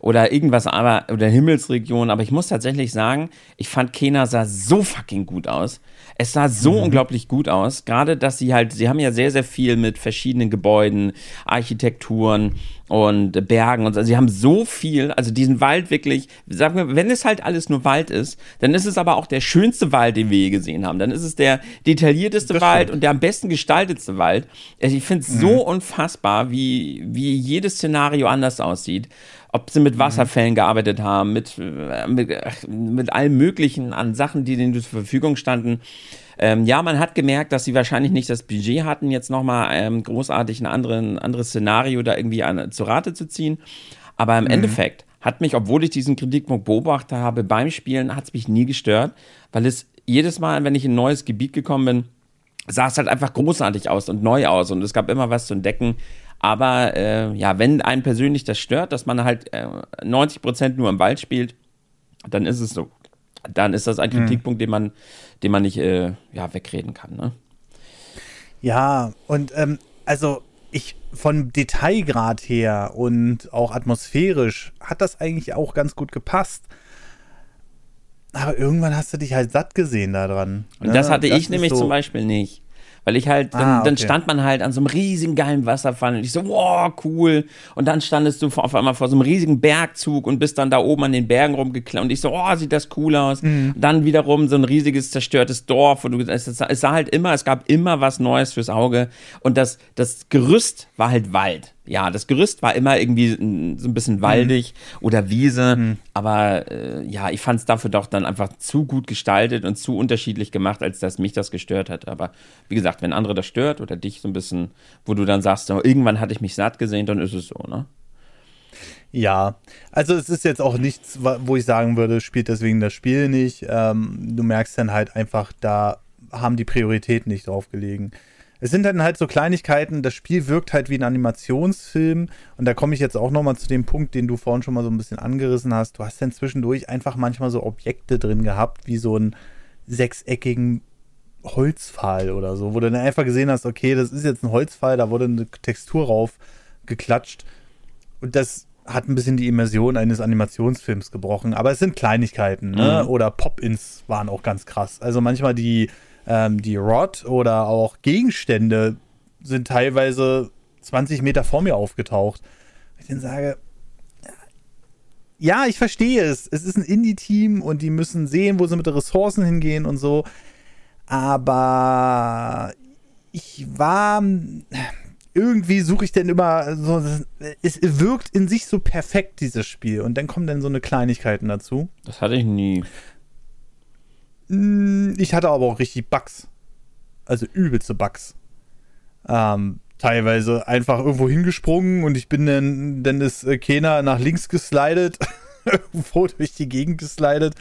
oder irgendwas aber oder Himmelsregion. Aber ich muss tatsächlich sagen, ich fand Kena sah so fucking gut aus. Es sah so mhm. unglaublich gut aus. Gerade, dass sie halt, sie haben ja sehr, sehr viel mit verschiedenen Gebäuden, Architekturen und Bergen und so. Also sie haben so viel, also diesen Wald wirklich, sagen wir, wenn es halt alles nur Wald ist, dann ist es aber auch der schönste Wald, den wir je gesehen haben. Dann ist es der detaillierteste das Wald stimmt. und der am besten gestaltetste Wald. Also ich finde es mhm. so unfassbar, wie, wie jedes Szenario anders aussieht ob sie mit mhm. Wasserfällen gearbeitet haben, mit, äh, mit, mit allem Möglichen an Sachen, die denen zur Verfügung standen. Ähm, ja, man hat gemerkt, dass sie wahrscheinlich nicht das Budget hatten, jetzt nochmal ähm, großartig ein, anderen, anderes Szenario da irgendwie an, zu Rate zu ziehen. Aber im mhm. Endeffekt hat mich, obwohl ich diesen Kritikpunkt beobachtet habe, beim Spielen hat es mich nie gestört, weil es jedes Mal, wenn ich in ein neues Gebiet gekommen bin, sah es halt einfach großartig aus und neu aus und es gab immer was zu entdecken. Aber äh, ja, wenn einen persönlich das stört, dass man halt äh, 90 Prozent nur im Wald spielt, dann ist es so. Dann ist das ein mhm. Kritikpunkt, den man, den man nicht äh, ja, wegreden kann. Ne? Ja, und ähm, also ich von Detailgrad her und auch atmosphärisch hat das eigentlich auch ganz gut gepasst. Aber irgendwann hast du dich halt satt gesehen daran. Und ne? das hatte das ich nämlich so zum Beispiel nicht. Weil ich halt, dann, ah, okay. dann, stand man halt an so einem riesigen geilen Wasserfall und ich so, wow, cool. Und dann standest du auf einmal vor so einem riesigen Bergzug und bist dann da oben an den Bergen rumgeklaut und ich so, oh, sieht das cool aus. Mhm. Dann wiederum so ein riesiges zerstörtes Dorf und du, es, es sah halt immer, es gab immer was Neues fürs Auge und das, das Gerüst war halt Wald ja, das Gerüst war immer irgendwie so ein bisschen waldig mhm. oder Wiese, mhm. aber äh, ja, ich fand es dafür doch dann einfach zu gut gestaltet und zu unterschiedlich gemacht, als dass mich das gestört hat. Aber wie gesagt, wenn andere das stört oder dich so ein bisschen, wo du dann sagst, oh, irgendwann hatte ich mich satt gesehen, dann ist es so, ne? Ja, also es ist jetzt auch nichts, wo ich sagen würde, spielt deswegen das Spiel nicht. Ähm, du merkst dann halt einfach, da haben die Prioritäten nicht drauf gelegen es sind dann halt so Kleinigkeiten, das Spiel wirkt halt wie ein Animationsfilm und da komme ich jetzt auch nochmal zu dem Punkt, den du vorhin schon mal so ein bisschen angerissen hast. Du hast dann zwischendurch einfach manchmal so Objekte drin gehabt, wie so einen sechseckigen Holzpfahl oder so, wo du dann einfach gesehen hast, okay, das ist jetzt ein Holzpfahl, da wurde eine Textur rauf geklatscht. Und das hat ein bisschen die Immersion eines Animationsfilms gebrochen. Aber es sind Kleinigkeiten, ne? Mhm. Oder Pop-Ins waren auch ganz krass. Also manchmal die, ähm, die Rod oder auch Gegenstände sind teilweise 20 Meter vor mir aufgetaucht. Ich dann sage, ja, ich verstehe es. Es ist ein Indie-Team und die müssen sehen, wo sie mit den Ressourcen hingehen und so. Aber ich war. Irgendwie suche ich denn immer so. Es wirkt in sich so perfekt, dieses Spiel. Und dann kommen dann so eine Kleinigkeiten dazu. Das hatte ich nie. Hm, ich hatte aber auch richtig Bugs. Also übelste Bugs. Ähm, teilweise einfach irgendwo hingesprungen und ich bin dann, dann ist äh, Kena nach links geslidet, irgendwo durch die Gegend geslidet.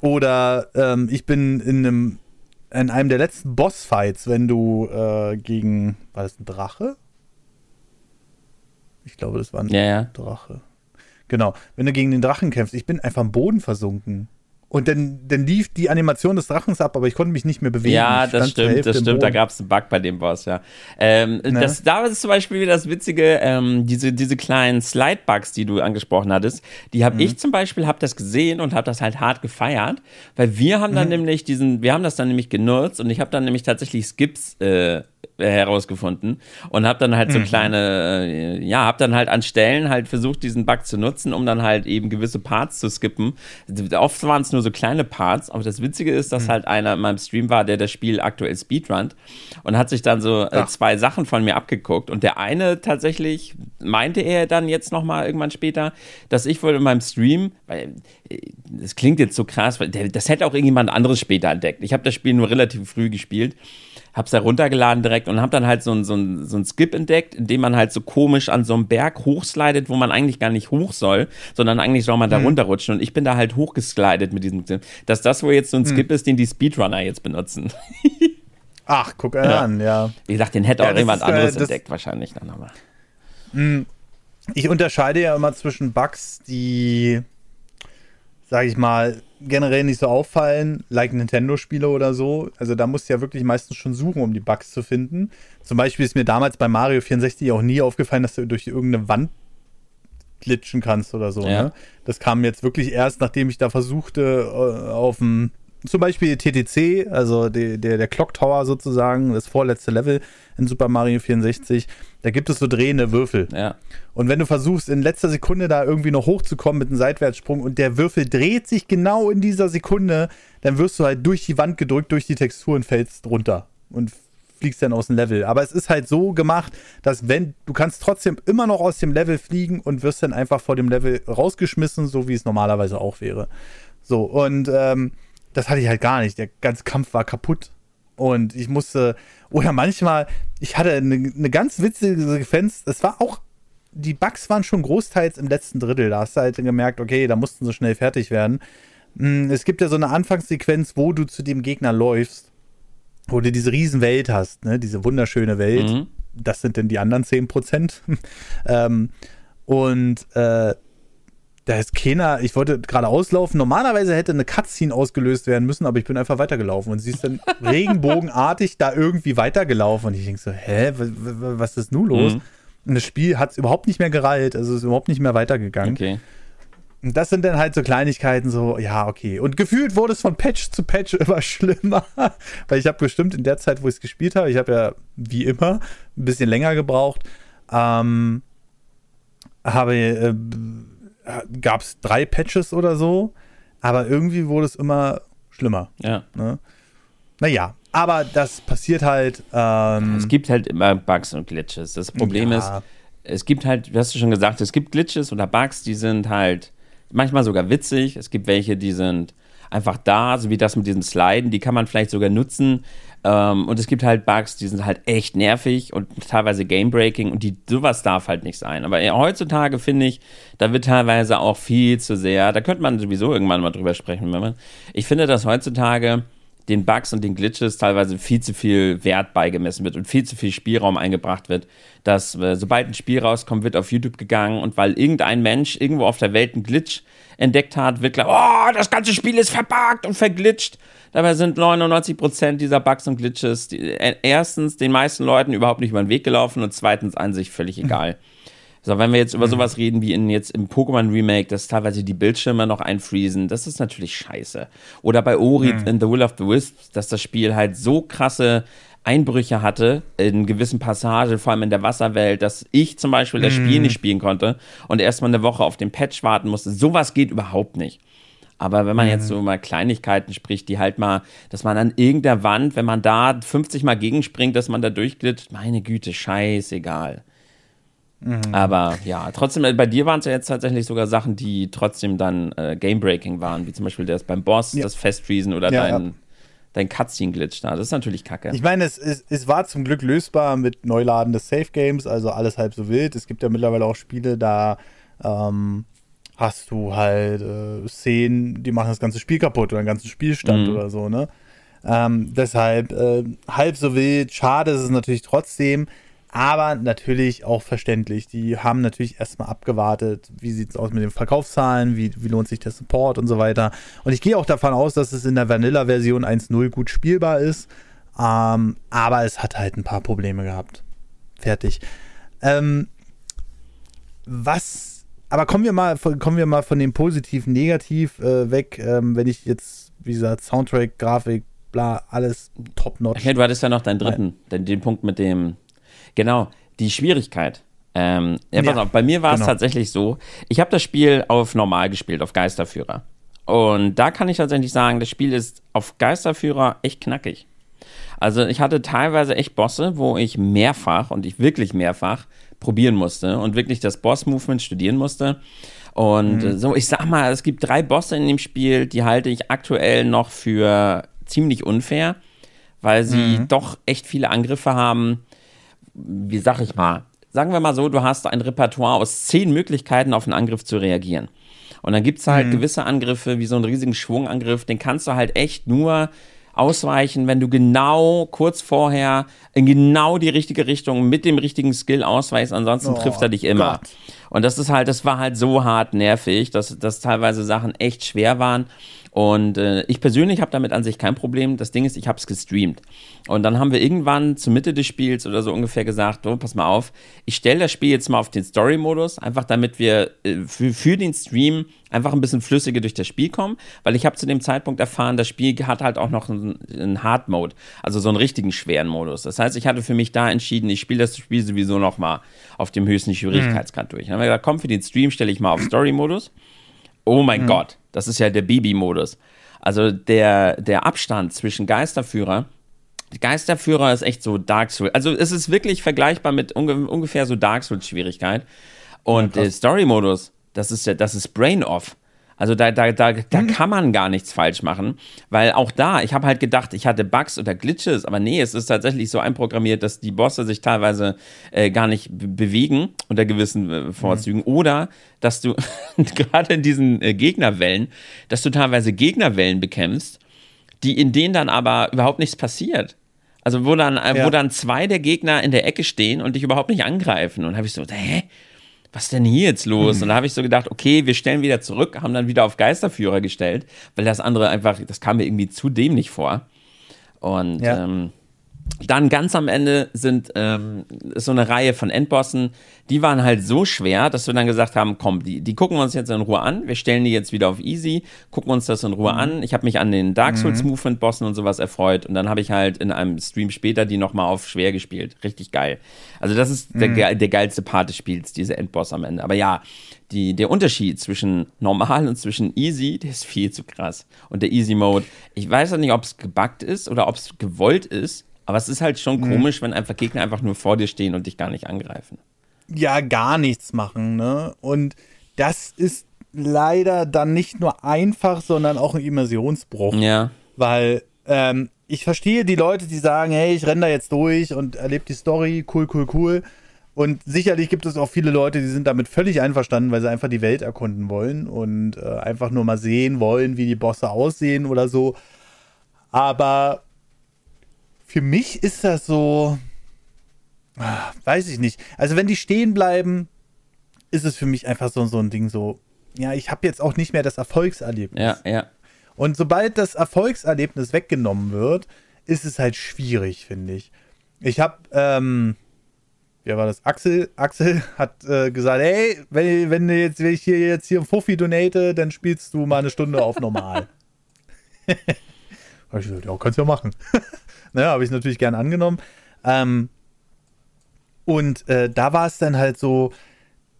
Oder ähm, ich bin in einem, in einem der letzten Bossfights, wenn du äh, gegen, war das ein Drache? Ich glaube, das war ein ja, ja. Drache. Genau, wenn du gegen den Drachen kämpfst, ich bin einfach am Boden versunken. Und dann, dann lief die Animation des Drachens ab, aber ich konnte mich nicht mehr bewegen. Ja, das stimmt, das stimmt. Da gab es einen Bug bei dem Boss, ja. Ähm, ne? das, da ist zum Beispiel wieder das Witzige, ähm, diese, diese kleinen Slide-Bugs, die du angesprochen hattest, die habe mhm. ich zum Beispiel, habe das gesehen und habe das halt hart gefeiert, weil wir haben dann mhm. nämlich diesen, wir haben das dann nämlich genutzt und ich habe dann nämlich tatsächlich Skips äh, herausgefunden und habe dann halt so mhm. kleine, äh, ja, habe dann halt an Stellen halt versucht, diesen Bug zu nutzen, um dann halt eben gewisse Parts zu skippen. Oft waren es nur so kleine Parts, aber das Witzige ist, dass mhm. halt einer in meinem Stream war, der das Spiel aktuell speedrunnt und hat sich dann so äh, zwei Sachen von mir abgeguckt und der eine tatsächlich meinte er dann jetzt nochmal irgendwann später, dass ich wohl in meinem Stream, weil äh, das klingt jetzt so krass, weil der, das hätte auch irgendjemand anderes später entdeckt. Ich habe das Spiel nur relativ früh gespielt hab's da runtergeladen direkt und hab dann halt so ein, so, ein, so ein Skip entdeckt, in dem man halt so komisch an so einem Berg hochslidet, wo man eigentlich gar nicht hoch soll, sondern eigentlich soll man da mhm. runterrutschen. Und ich bin da halt hochgeslidet mit diesem Skip. Dass das wohl jetzt so ein mhm. Skip ist, den die Speedrunner jetzt benutzen. Ach, guck ja. an, ja. Wie gesagt, den hätte ja, auch jemand ist, äh, anderes äh, entdeckt, wahrscheinlich dann aber. Mhm. Ich unterscheide ja immer zwischen Bugs, die, sag ich mal, generell nicht so auffallen, like Nintendo-Spiele oder so. Also da musst du ja wirklich meistens schon suchen, um die Bugs zu finden. Zum Beispiel ist mir damals bei Mario 64 auch nie aufgefallen, dass du durch irgendeine Wand glitschen kannst oder so. Ja. Ne? Das kam jetzt wirklich erst, nachdem ich da versuchte, äh, auf dem zum Beispiel TTC, also der, der, der Clock Tower sozusagen, das vorletzte Level in Super Mario 64, da gibt es so drehende Würfel. Ja. Und wenn du versuchst, in letzter Sekunde da irgendwie noch hochzukommen mit einem Seitwärtssprung und der Würfel dreht sich genau in dieser Sekunde, dann wirst du halt durch die Wand gedrückt, durch die Textur und fällst runter und fliegst dann aus dem Level. Aber es ist halt so gemacht, dass wenn du kannst trotzdem immer noch aus dem Level fliegen und wirst dann einfach vor dem Level rausgeschmissen, so wie es normalerweise auch wäre. So, und ähm, das hatte ich halt gar nicht. Der ganze Kampf war kaputt. Und ich musste, oder manchmal, ich hatte eine, eine ganz witzige Sequenz. Es war auch, die Bugs waren schon großteils im letzten Drittel. Da hast du halt gemerkt, okay, da mussten sie schnell fertig werden. Hm, es gibt ja so eine Anfangssequenz, wo du zu dem Gegner läufst, wo du diese Riesenwelt hast, ne? diese wunderschöne Welt. Mhm. Das sind denn die anderen 10%. ähm, und äh, da ist keiner, ich wollte gerade auslaufen. Normalerweise hätte eine Cutscene ausgelöst werden müssen, aber ich bin einfach weitergelaufen. Und sie ist dann regenbogenartig da irgendwie weitergelaufen. Und ich denke so, hä, was, ist nun los? Mhm. Und das Spiel hat es überhaupt nicht mehr gereilt, also ist überhaupt nicht mehr weitergegangen. Okay. Und das sind dann halt so Kleinigkeiten, so, ja, okay. Und gefühlt wurde es von Patch zu Patch immer schlimmer. Weil ich habe bestimmt in der Zeit, wo ich es gespielt habe, ich habe ja wie immer ein bisschen länger gebraucht, ähm, habe äh, gab es drei Patches oder so, aber irgendwie wurde es immer schlimmer. Ja. Ne? Naja, aber das passiert halt. Ähm, es gibt halt immer Bugs und Glitches. Das Problem ja. ist, es gibt halt, hast du schon gesagt, es gibt Glitches oder Bugs, die sind halt manchmal sogar witzig. Es gibt welche, die sind einfach da, so wie das mit diesem Sliden, die kann man vielleicht sogar nutzen, ähm, und es gibt halt Bugs, die sind halt echt nervig und teilweise gamebreaking und die, sowas darf halt nicht sein. Aber heutzutage finde ich, da wird teilweise auch viel zu sehr, da könnte man sowieso irgendwann mal drüber sprechen. Wenn man, ich finde, dass heutzutage den Bugs und den Glitches teilweise viel zu viel Wert beigemessen wird und viel zu viel Spielraum eingebracht wird, dass äh, sobald ein Spiel rauskommt, wird auf YouTube gegangen und weil irgendein Mensch irgendwo auf der Welt einen Glitch entdeckt hat, wird klar, oh, das ganze Spiel ist verbuggt und verglitscht. Dabei sind 99% dieser Bugs und Glitches die, äh, erstens den meisten Leuten überhaupt nicht über den Weg gelaufen und zweitens an sich völlig egal. So, wenn wir jetzt über mhm. sowas reden wie in jetzt im Pokémon Remake, dass teilweise die Bildschirme noch einfriesen, das ist natürlich scheiße. Oder bei Ori mhm. in The Will of the Wisps, dass das Spiel halt so krasse Einbrüche hatte in gewissen Passagen, vor allem in der Wasserwelt, dass ich zum Beispiel das Spiel nicht spielen konnte und erstmal eine Woche auf den Patch warten musste. Sowas geht überhaupt nicht. Aber wenn man jetzt so mal Kleinigkeiten spricht, die halt mal, dass man an irgendeiner Wand, wenn man da 50 Mal gegenspringt, dass man da durchglitscht, meine Güte, scheißegal. Mhm. Aber ja, trotzdem, äh, bei dir waren es ja jetzt tatsächlich sogar Sachen, die trotzdem dann äh, Game-Breaking waren, wie zum Beispiel das beim Boss, ja. das Festfreezen oder ja, dein, ja. dein Cutscene-Glitch da. Das ist natürlich kacke. Ich meine, es, es, es war zum Glück lösbar mit Neuladen des Safe-Games, also alles halb so wild. Es gibt ja mittlerweile auch Spiele, da ähm, hast du halt äh, Szenen, die machen das ganze Spiel kaputt oder einen ganzen Spielstand mhm. oder so, ne? Ähm, deshalb äh, halb so wild, schade ist es natürlich trotzdem. Aber natürlich auch verständlich. Die haben natürlich erstmal abgewartet, wie sieht es aus mit den Verkaufszahlen, wie, wie lohnt sich der Support und so weiter. Und ich gehe auch davon aus, dass es in der Vanilla-Version 1.0 gut spielbar ist. Ähm, aber es hat halt ein paar Probleme gehabt. Fertig. Ähm, was, aber kommen wir mal, kommen wir mal von dem Positiv negativ äh, weg, ähm, wenn ich jetzt, wie gesagt, Soundtrack, Grafik, bla, alles top-notch. Okay, du hattest ja noch deinen dritten, den, den Punkt mit dem Genau, die Schwierigkeit. Ähm, ja, ja, auf, bei mir war es genau. tatsächlich so, ich habe das Spiel auf normal gespielt, auf Geisterführer. Und da kann ich tatsächlich sagen, das Spiel ist auf Geisterführer echt knackig. Also ich hatte teilweise echt Bosse, wo ich mehrfach und ich wirklich mehrfach probieren musste und wirklich das Boss-Movement studieren musste. Und mhm. so, ich sag mal, es gibt drei Bosse in dem Spiel, die halte ich aktuell noch für ziemlich unfair, weil sie mhm. doch echt viele Angriffe haben, wie sag ich mal, sagen wir mal so, du hast ein Repertoire aus zehn Möglichkeiten auf einen Angriff zu reagieren. Und dann gibt es halt mhm. gewisse Angriffe, wie so einen riesigen Schwungangriff, den kannst du halt echt nur ausweichen, wenn du genau kurz vorher in genau die richtige Richtung mit dem richtigen Skill ausweichst, ansonsten oh, trifft er dich immer. Gott. Und das ist halt, das war halt so hart nervig, dass, dass teilweise Sachen echt schwer waren. Und äh, ich persönlich habe damit an sich kein Problem. Das Ding ist, ich habe es gestreamt. Und dann haben wir irgendwann zur Mitte des Spiels oder so ungefähr gesagt, oh, pass mal auf, ich stelle das Spiel jetzt mal auf den Story-Modus, einfach damit wir äh, für, für den Stream einfach ein bisschen flüssiger durch das Spiel kommen, weil ich habe zu dem Zeitpunkt erfahren, das Spiel hat halt auch noch einen, einen Hard Mode, also so einen richtigen schweren Modus. Das heißt, ich hatte für mich da entschieden, ich spiele das Spiel sowieso noch mal auf dem höchsten Schwierigkeitsgrad mhm. durch. Dann haben wir gesagt, komm, für den Stream stelle ich mal auf Story Modus. Oh mein mhm. Gott, das ist ja der Bibi-Modus. Also der, der Abstand zwischen Geisterführer Geisterführer ist echt so Dark Souls. Also es ist wirklich vergleichbar mit unge ungefähr so Dark Souls Schwierigkeit. Und ja, der Story-Modus, das ist ja, das ist Brain-Off. Also da, da, da, da mhm. kann man gar nichts falsch machen, weil auch da, ich habe halt gedacht, ich hatte Bugs oder Glitches, aber nee, es ist tatsächlich so einprogrammiert, dass die Bosse sich teilweise äh, gar nicht bewegen unter gewissen äh, Vorzügen mhm. oder dass du gerade in diesen äh, Gegnerwellen, dass du teilweise Gegnerwellen bekämpfst, die in denen dann aber überhaupt nichts passiert. Also wo dann, äh, ja. wo dann zwei der Gegner in der Ecke stehen und dich überhaupt nicht angreifen. Und habe ich so, hä? Was ist denn hier jetzt los? Mhm. Und da habe ich so gedacht, okay, wir stellen wieder zurück, haben dann wieder auf Geisterführer gestellt, weil das andere einfach, das kam mir irgendwie zu dämlich vor. Und ja. ähm, dann ganz am Ende sind ähm, so eine Reihe von Endbossen, die waren halt so schwer, dass wir dann gesagt haben, komm, die, die gucken wir uns jetzt in Ruhe an. Wir stellen die jetzt wieder auf easy, gucken uns das in Ruhe mhm. an. Ich habe mich an den Dark Souls mhm. Movement Bossen und sowas erfreut und dann habe ich halt in einem Stream später die nochmal auf schwer gespielt. Richtig geil. Also das ist mhm. der, der geilste Part des Spiels, diese Endboss am Ende. Aber ja, die, der Unterschied zwischen normal und zwischen easy, der ist viel zu krass. Und der Easy Mode, ich weiß ja nicht, ob es gebuggt ist oder ob es gewollt ist, aber es ist halt schon mhm. komisch, wenn einfach Gegner einfach nur vor dir stehen und dich gar nicht angreifen. Ja, gar nichts machen, ne? Und das ist leider dann nicht nur einfach, sondern auch ein Immersionsbruch. Ja. Weil ähm, ich verstehe die Leute, die sagen, hey, ich renne da jetzt durch und erlebe die Story, cool, cool, cool. Und sicherlich gibt es auch viele Leute, die sind damit völlig einverstanden, weil sie einfach die Welt erkunden wollen und äh, einfach nur mal sehen wollen, wie die Bosse aussehen oder so. Aber für mich ist das so, ah, weiß ich nicht. Also wenn die stehen bleiben, ist es für mich einfach so, so ein Ding so, ja, ich habe jetzt auch nicht mehr das Erfolgserlebnis. Ja, ja. Und sobald das Erfolgserlebnis weggenommen wird, ist es halt schwierig, finde ich. Ich habe, ähm, wer war das? Axel, Axel hat äh, gesagt, hey, wenn, wenn, jetzt, wenn ich hier jetzt hier ein Fuffi donate, dann spielst du mal eine Stunde auf normal. ich gesagt, ja, kannst du ja machen. naja, habe ich natürlich gern angenommen. Ähm, und äh, da war es dann halt so,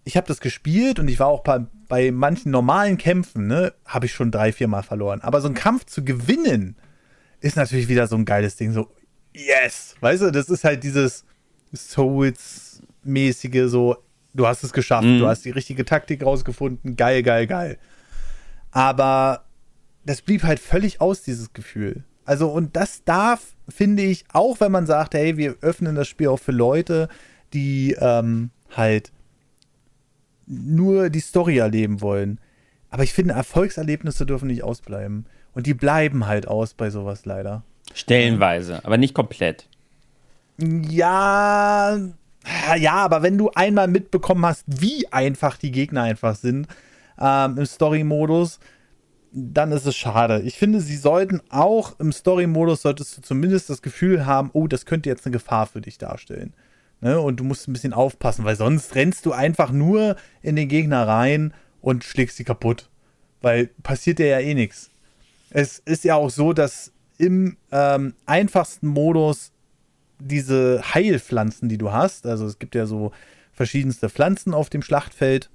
ich habe das gespielt und ich war auch bei, bei manchen normalen Kämpfen, ne, habe ich schon drei, vier Mal verloren. Aber so einen Kampf zu gewinnen, ist natürlich wieder so ein geiles Ding. So, yes! Weißt du, das ist halt dieses Souls-mäßige, so, du hast es geschafft, mhm. du hast die richtige Taktik rausgefunden, geil, geil, geil. Aber das blieb halt völlig aus, dieses Gefühl. Also, und das darf, finde ich, auch wenn man sagt, hey, wir öffnen das Spiel auch für Leute, die ähm, halt nur die Story erleben wollen. Aber ich finde, Erfolgserlebnisse dürfen nicht ausbleiben. Und die bleiben halt aus bei sowas leider. Stellenweise, aber nicht komplett. Ja, ja, aber wenn du einmal mitbekommen hast, wie einfach die Gegner einfach sind ähm, im Story-Modus, dann ist es schade. Ich finde, sie sollten auch im Story-Modus, solltest du zumindest das Gefühl haben, oh, das könnte jetzt eine Gefahr für dich darstellen. Ne? Und du musst ein bisschen aufpassen, weil sonst rennst du einfach nur in den Gegner rein und schlägst sie kaputt. Weil passiert dir ja eh nichts. Es ist ja auch so, dass im ähm, einfachsten Modus diese Heilpflanzen, die du hast, also es gibt ja so verschiedenste Pflanzen auf dem Schlachtfeld,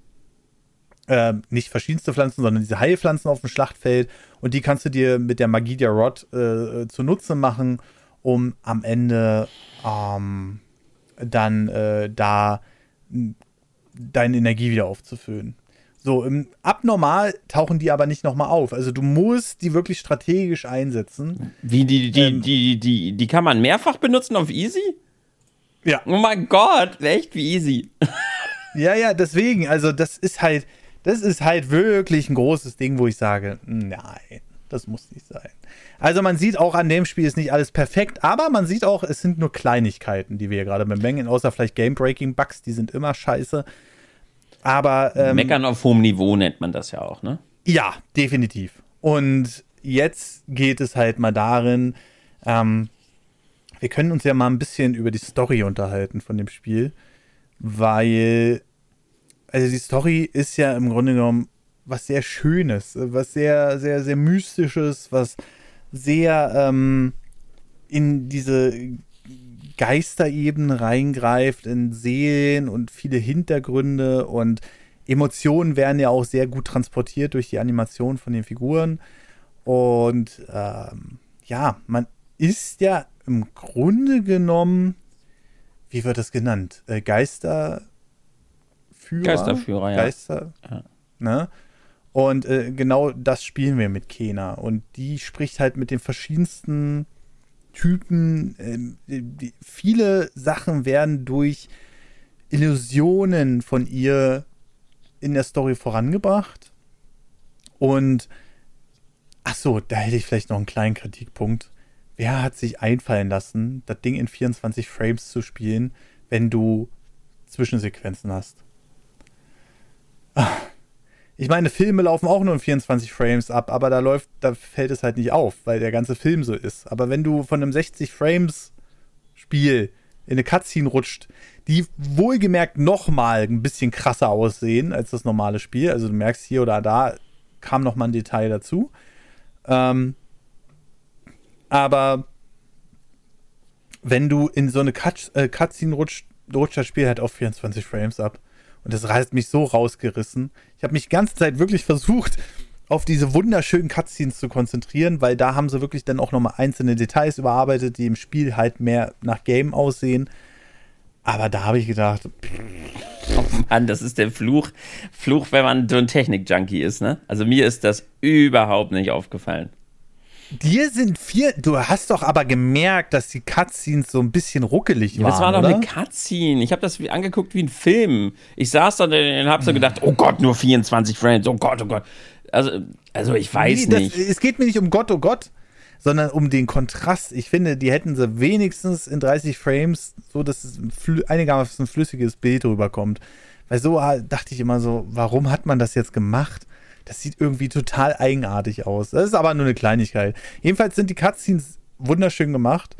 äh, nicht verschiedenste Pflanzen, sondern diese Heilpflanzen auf dem Schlachtfeld. Und die kannst du dir mit der Magie der Rod äh, zunutze machen, um am Ende ähm, dann äh, da deine Energie wieder aufzufüllen. So, im Abnormal tauchen die aber nicht nochmal auf. Also du musst die wirklich strategisch einsetzen. Wie, die, die, ähm, die, die, die kann man mehrfach benutzen auf Easy? Ja. Oh mein Gott, echt wie easy. ja, ja, deswegen, also das ist halt, das ist halt wirklich ein großes Ding, wo ich sage, nein, das muss nicht sein. Also man sieht auch an dem Spiel ist nicht alles perfekt, aber man sieht auch, es sind nur Kleinigkeiten, die wir hier gerade bemängeln, außer vielleicht Game-Breaking-Bugs, die sind immer scheiße. Aber ähm, Meckern auf hohem Niveau nennt man das ja auch, ne? Ja, definitiv. Und jetzt geht es halt mal darin, ähm, wir können uns ja mal ein bisschen über die Story unterhalten von dem Spiel, weil also die Story ist ja im Grunde genommen was sehr Schönes, was sehr, sehr, sehr Mystisches, was sehr ähm, in diese Geisterebenen reingreift, in Seelen und viele Hintergründe und Emotionen werden ja auch sehr gut transportiert durch die Animation von den Figuren. Und ähm, ja, man ist ja im Grunde genommen, wie wird das genannt? Äh, Geister Geisterführer. Geisterführer, ja. Geister, ja. Ne? Und äh, genau das spielen wir mit Kena. Und die spricht halt mit den verschiedensten Typen. Äh, die, viele Sachen werden durch Illusionen von ihr in der Story vorangebracht. Und ach so, da hätte ich vielleicht noch einen kleinen Kritikpunkt. Wer hat sich einfallen lassen, das Ding in 24 Frames zu spielen, wenn du Zwischensequenzen hast? Ich meine, Filme laufen auch nur in 24 Frames ab, aber da läuft, da fällt es halt nicht auf, weil der ganze Film so ist. Aber wenn du von einem 60 Frames Spiel in eine Cutscene rutscht, die wohlgemerkt nochmal ein bisschen krasser aussehen als das normale Spiel, also du merkst hier oder da kam nochmal ein Detail dazu. Ähm, aber wenn du in so eine Cut, äh, Cutscene rutscht, rutscht das Spiel halt auf 24 Frames ab. Und das hat mich so rausgerissen. Ich habe mich die ganze Zeit wirklich versucht, auf diese wunderschönen Cutscenes zu konzentrieren, weil da haben sie wirklich dann auch nochmal einzelne Details überarbeitet, die im Spiel halt mehr nach Game aussehen. Aber da habe ich gedacht. Oh Mann, das ist der Fluch, Fluch, wenn man so ein Technik-Junkie ist, ne? Also mir ist das überhaupt nicht aufgefallen. Dir sind vier. Du hast doch aber gemerkt, dass die Cutscenes so ein bisschen ruckelig waren. Das war doch oder? eine Cutscene. Ich habe das angeguckt wie ein Film. Ich saß da und habe so gedacht: Oh Gott, nur 24 Frames. Oh Gott, oh Gott. Also, also ich weiß nee, das, nicht. Es geht mir nicht um Gott, oh Gott. sondern um den Kontrast. Ich finde, die hätten sie wenigstens in 30 Frames, so dass es ein einigermaßen flüssiges Bild rüberkommt. Weil so ah, dachte ich immer so, warum hat man das jetzt gemacht? Das sieht irgendwie total eigenartig aus. Das ist aber nur eine Kleinigkeit. Jedenfalls sind die Cutscenes wunderschön gemacht.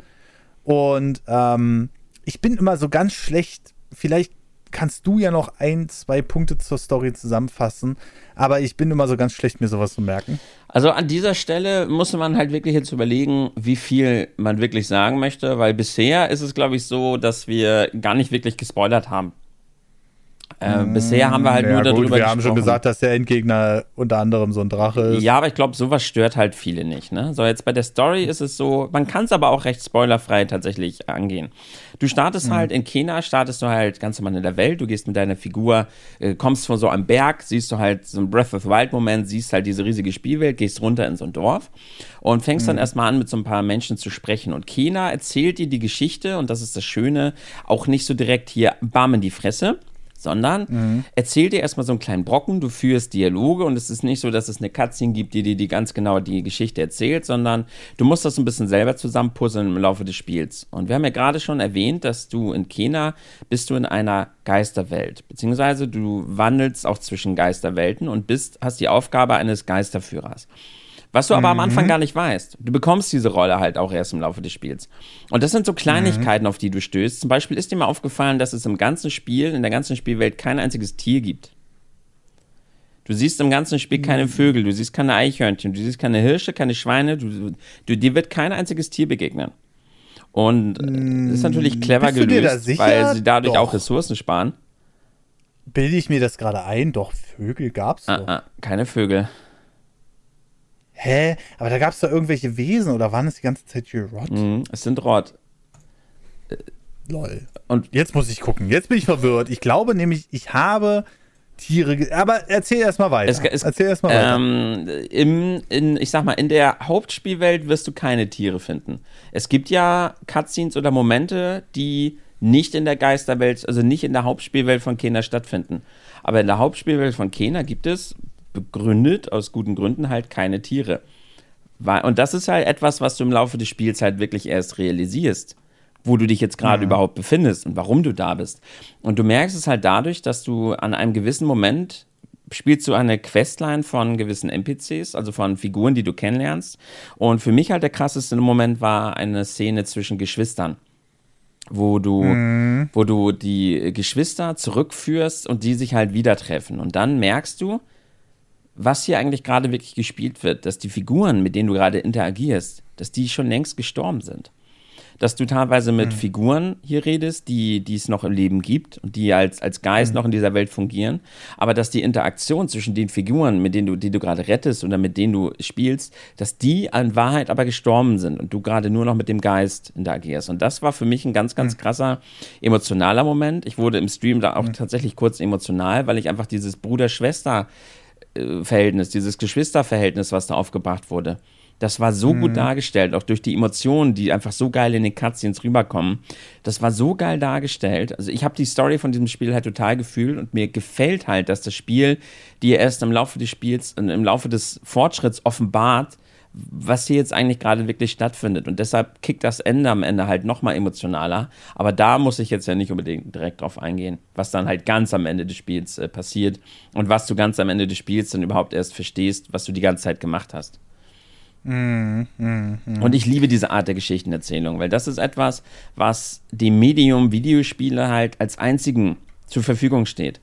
Und ähm, ich bin immer so ganz schlecht. Vielleicht kannst du ja noch ein, zwei Punkte zur Story zusammenfassen. Aber ich bin immer so ganz schlecht, mir sowas zu merken. Also an dieser Stelle muss man halt wirklich jetzt überlegen, wie viel man wirklich sagen möchte, weil bisher ist es, glaube ich, so, dass wir gar nicht wirklich gespoilert haben. Äh, bisher haben wir halt ja, nur darüber gut, Wir haben schon gesagt, dass der Endgegner unter anderem so ein Drache ist. Ja, aber ich glaube, sowas stört halt viele nicht. Ne? So, jetzt bei der Story ist es so, man kann es aber auch recht spoilerfrei tatsächlich angehen. Du startest mhm. halt in Kena, startest du halt ganz normal in der Welt, du gehst mit deiner Figur, äh, kommst von so einem Berg, siehst du halt so ein Breath of the Wild-Moment, siehst halt diese riesige Spielwelt, gehst runter in so ein Dorf und fängst mhm. dann erstmal an, mit so ein paar Menschen zu sprechen. Und Kena erzählt dir die Geschichte, und das ist das Schöne, auch nicht so direkt hier, bam in die Fresse sondern mhm. erzähl dir erstmal so einen kleinen Brocken, du führst Dialoge und es ist nicht so, dass es eine Cutscene gibt, die dir die ganz genau die Geschichte erzählt, sondern du musst das ein bisschen selber zusammenpuzzeln im Laufe des Spiels. Und wir haben ja gerade schon erwähnt, dass du in Kena bist du in einer Geisterwelt, beziehungsweise du wandelst auch zwischen Geisterwelten und bist, hast die Aufgabe eines Geisterführers. Was du aber mhm. am Anfang mhm. gar nicht weißt. Du bekommst diese Rolle halt auch erst im Laufe des Spiels. Und das sind so Kleinigkeiten, mhm. auf die du stößt. Zum Beispiel ist dir mal aufgefallen, dass es im ganzen Spiel, in der ganzen Spielwelt kein einziges Tier gibt. Du siehst im ganzen Spiel keine mhm. Vögel, du siehst keine Eichhörnchen, du siehst keine Hirsche, keine Schweine, du, du, dir wird kein einziges Tier begegnen. Und das ist natürlich clever gelöst, weil sie dadurch Doch. auch Ressourcen sparen. Bilde ich mir das gerade ein? Doch, Vögel gab's ah, doch. Ah, keine Vögel. Hä? Aber da gab es da irgendwelche Wesen oder waren es die ganze Zeit hier Rot? Mhm, es sind Rot. Lol. Und jetzt muss ich gucken. Jetzt bin ich verwirrt. Ich glaube nämlich, ich habe Tiere. Aber erzähl erst mal weiter. Es, es, erzähl erst mal weiter. Ähm, im, in, ich sag mal, in der Hauptspielwelt wirst du keine Tiere finden. Es gibt ja Cutscenes oder Momente, die nicht in der Geisterwelt, also nicht in der Hauptspielwelt von Kena stattfinden. Aber in der Hauptspielwelt von Kena gibt es begründet, aus guten Gründen halt keine Tiere. Und das ist halt etwas, was du im Laufe des Spiels halt wirklich erst realisierst, wo du dich jetzt gerade mhm. überhaupt befindest und warum du da bist. Und du merkst es halt dadurch, dass du an einem gewissen Moment spielst du eine Questline von gewissen NPCs, also von Figuren, die du kennenlernst. Und für mich halt der krasseste Moment war eine Szene zwischen Geschwistern wo du, mhm. wo du die Geschwister zurückführst und die sich halt wieder treffen. Und dann merkst du, was hier eigentlich gerade wirklich gespielt wird, dass die Figuren, mit denen du gerade interagierst, dass die schon längst gestorben sind. Dass du teilweise mit mhm. Figuren hier redest, die, die es noch im Leben gibt und die als, als Geist mhm. noch in dieser Welt fungieren, aber dass die Interaktion zwischen den Figuren, mit denen du, die du gerade rettest oder mit denen du spielst, dass die in Wahrheit aber gestorben sind und du gerade nur noch mit dem Geist interagierst. Und das war für mich ein ganz, ganz mhm. krasser emotionaler Moment. Ich wurde im Stream da auch mhm. tatsächlich kurz emotional, weil ich einfach dieses Bruder-Schwester- Verhältnis, dieses Geschwisterverhältnis, was da aufgebracht wurde. Das war so mhm. gut dargestellt, auch durch die Emotionen, die einfach so geil in den Cutscenes rüberkommen. Das war so geil dargestellt. Also ich habe die Story von diesem Spiel halt total gefühlt und mir gefällt halt, dass das Spiel dir erst im Laufe des Spiels, im Laufe des Fortschritts offenbart, was hier jetzt eigentlich gerade wirklich stattfindet. Und deshalb kickt das Ende am Ende halt nochmal emotionaler. Aber da muss ich jetzt ja nicht unbedingt direkt drauf eingehen, was dann halt ganz am Ende des Spiels äh, passiert und was du ganz am Ende des Spiels dann überhaupt erst verstehst, was du die ganze Zeit gemacht hast. Mm, mm, mm. Und ich liebe diese Art der Geschichtenerzählung, weil das ist etwas, was dem Medium Videospiele halt als einzigen zur Verfügung steht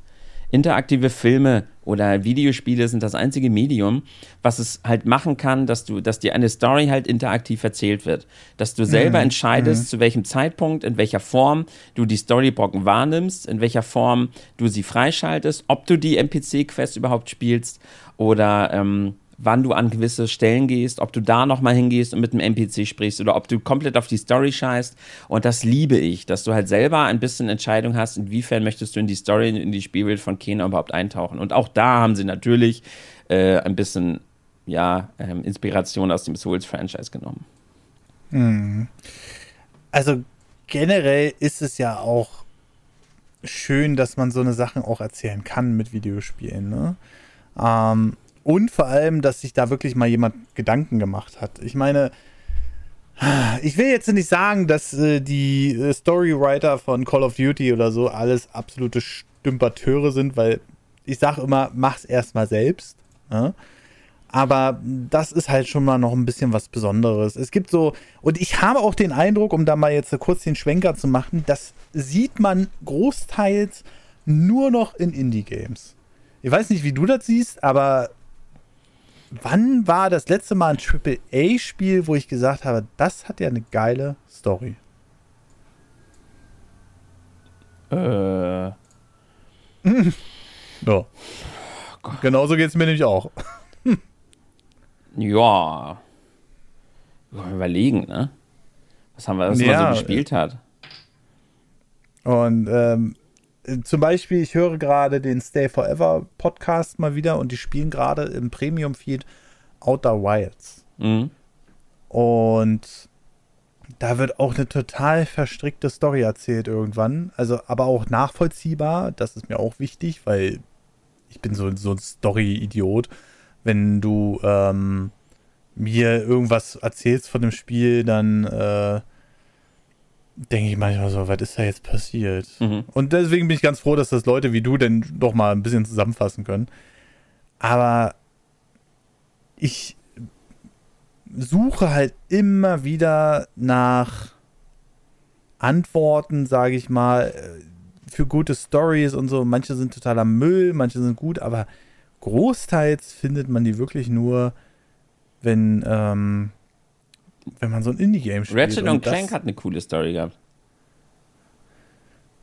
interaktive Filme oder Videospiele sind das einzige Medium, was es halt machen kann, dass du, dass dir eine Story halt interaktiv erzählt wird. Dass du selber mhm. entscheidest, mhm. zu welchem Zeitpunkt, in welcher Form du die Storybrocken wahrnimmst, in welcher Form du sie freischaltest, ob du die NPC-Quest überhaupt spielst oder ähm, wann du an gewisse Stellen gehst, ob du da nochmal hingehst und mit dem NPC sprichst oder ob du komplett auf die Story scheißt. Und das liebe ich, dass du halt selber ein bisschen Entscheidung hast, inwiefern möchtest du in die Story, in die Spielwelt von Kena überhaupt eintauchen. Und auch da haben sie natürlich äh, ein bisschen, ja, ähm, Inspiration aus dem Souls-Franchise genommen. Mhm. Also generell ist es ja auch schön, dass man so eine Sachen auch erzählen kann mit Videospielen. Ne? Ähm, und vor allem, dass sich da wirklich mal jemand Gedanken gemacht hat. Ich meine, Ich will jetzt nicht sagen, dass äh, die äh, Storywriter von Call of Duty oder so alles absolute Stümperteure sind, weil ich sage immer, mach's erstmal selbst. Ne? Aber das ist halt schon mal noch ein bisschen was Besonderes. Es gibt so, und ich habe auch den Eindruck, um da mal jetzt kurz den Schwenker zu machen, das sieht man großteils nur noch in Indie-Games. Ich weiß nicht, wie du das siehst, aber wann war das letzte Mal ein AAA-Spiel, wo ich gesagt habe, das hat ja eine geile Story? Äh. ja. Oh Genauso geht es mir nämlich auch. ja. Überlegen, ne? Was haben wir, was ja, man so gespielt hat. Und ähm, zum Beispiel, ich höre gerade den Stay Forever Podcast mal wieder und die spielen gerade im Premium Feed Outer Wilds. Mhm. Und da wird auch eine total verstrickte Story erzählt irgendwann. Also, aber auch nachvollziehbar. Das ist mir auch wichtig, weil ich bin so, so ein Story-Idiot. Wenn du ähm, mir irgendwas erzählst von dem Spiel, dann äh, denke ich manchmal so, was ist da jetzt passiert? Mhm. Und deswegen bin ich ganz froh, dass das Leute wie du denn doch mal ein bisschen zusammenfassen können. Aber ich suche halt immer wieder nach Antworten, sage ich mal, für gute Stories und so. Manche sind totaler Müll, manche sind gut, aber großteils findet man die wirklich nur, wenn ähm, wenn man so ein Indie-Game spielt. Ratchet und, und Clank hat eine coole Story gehabt.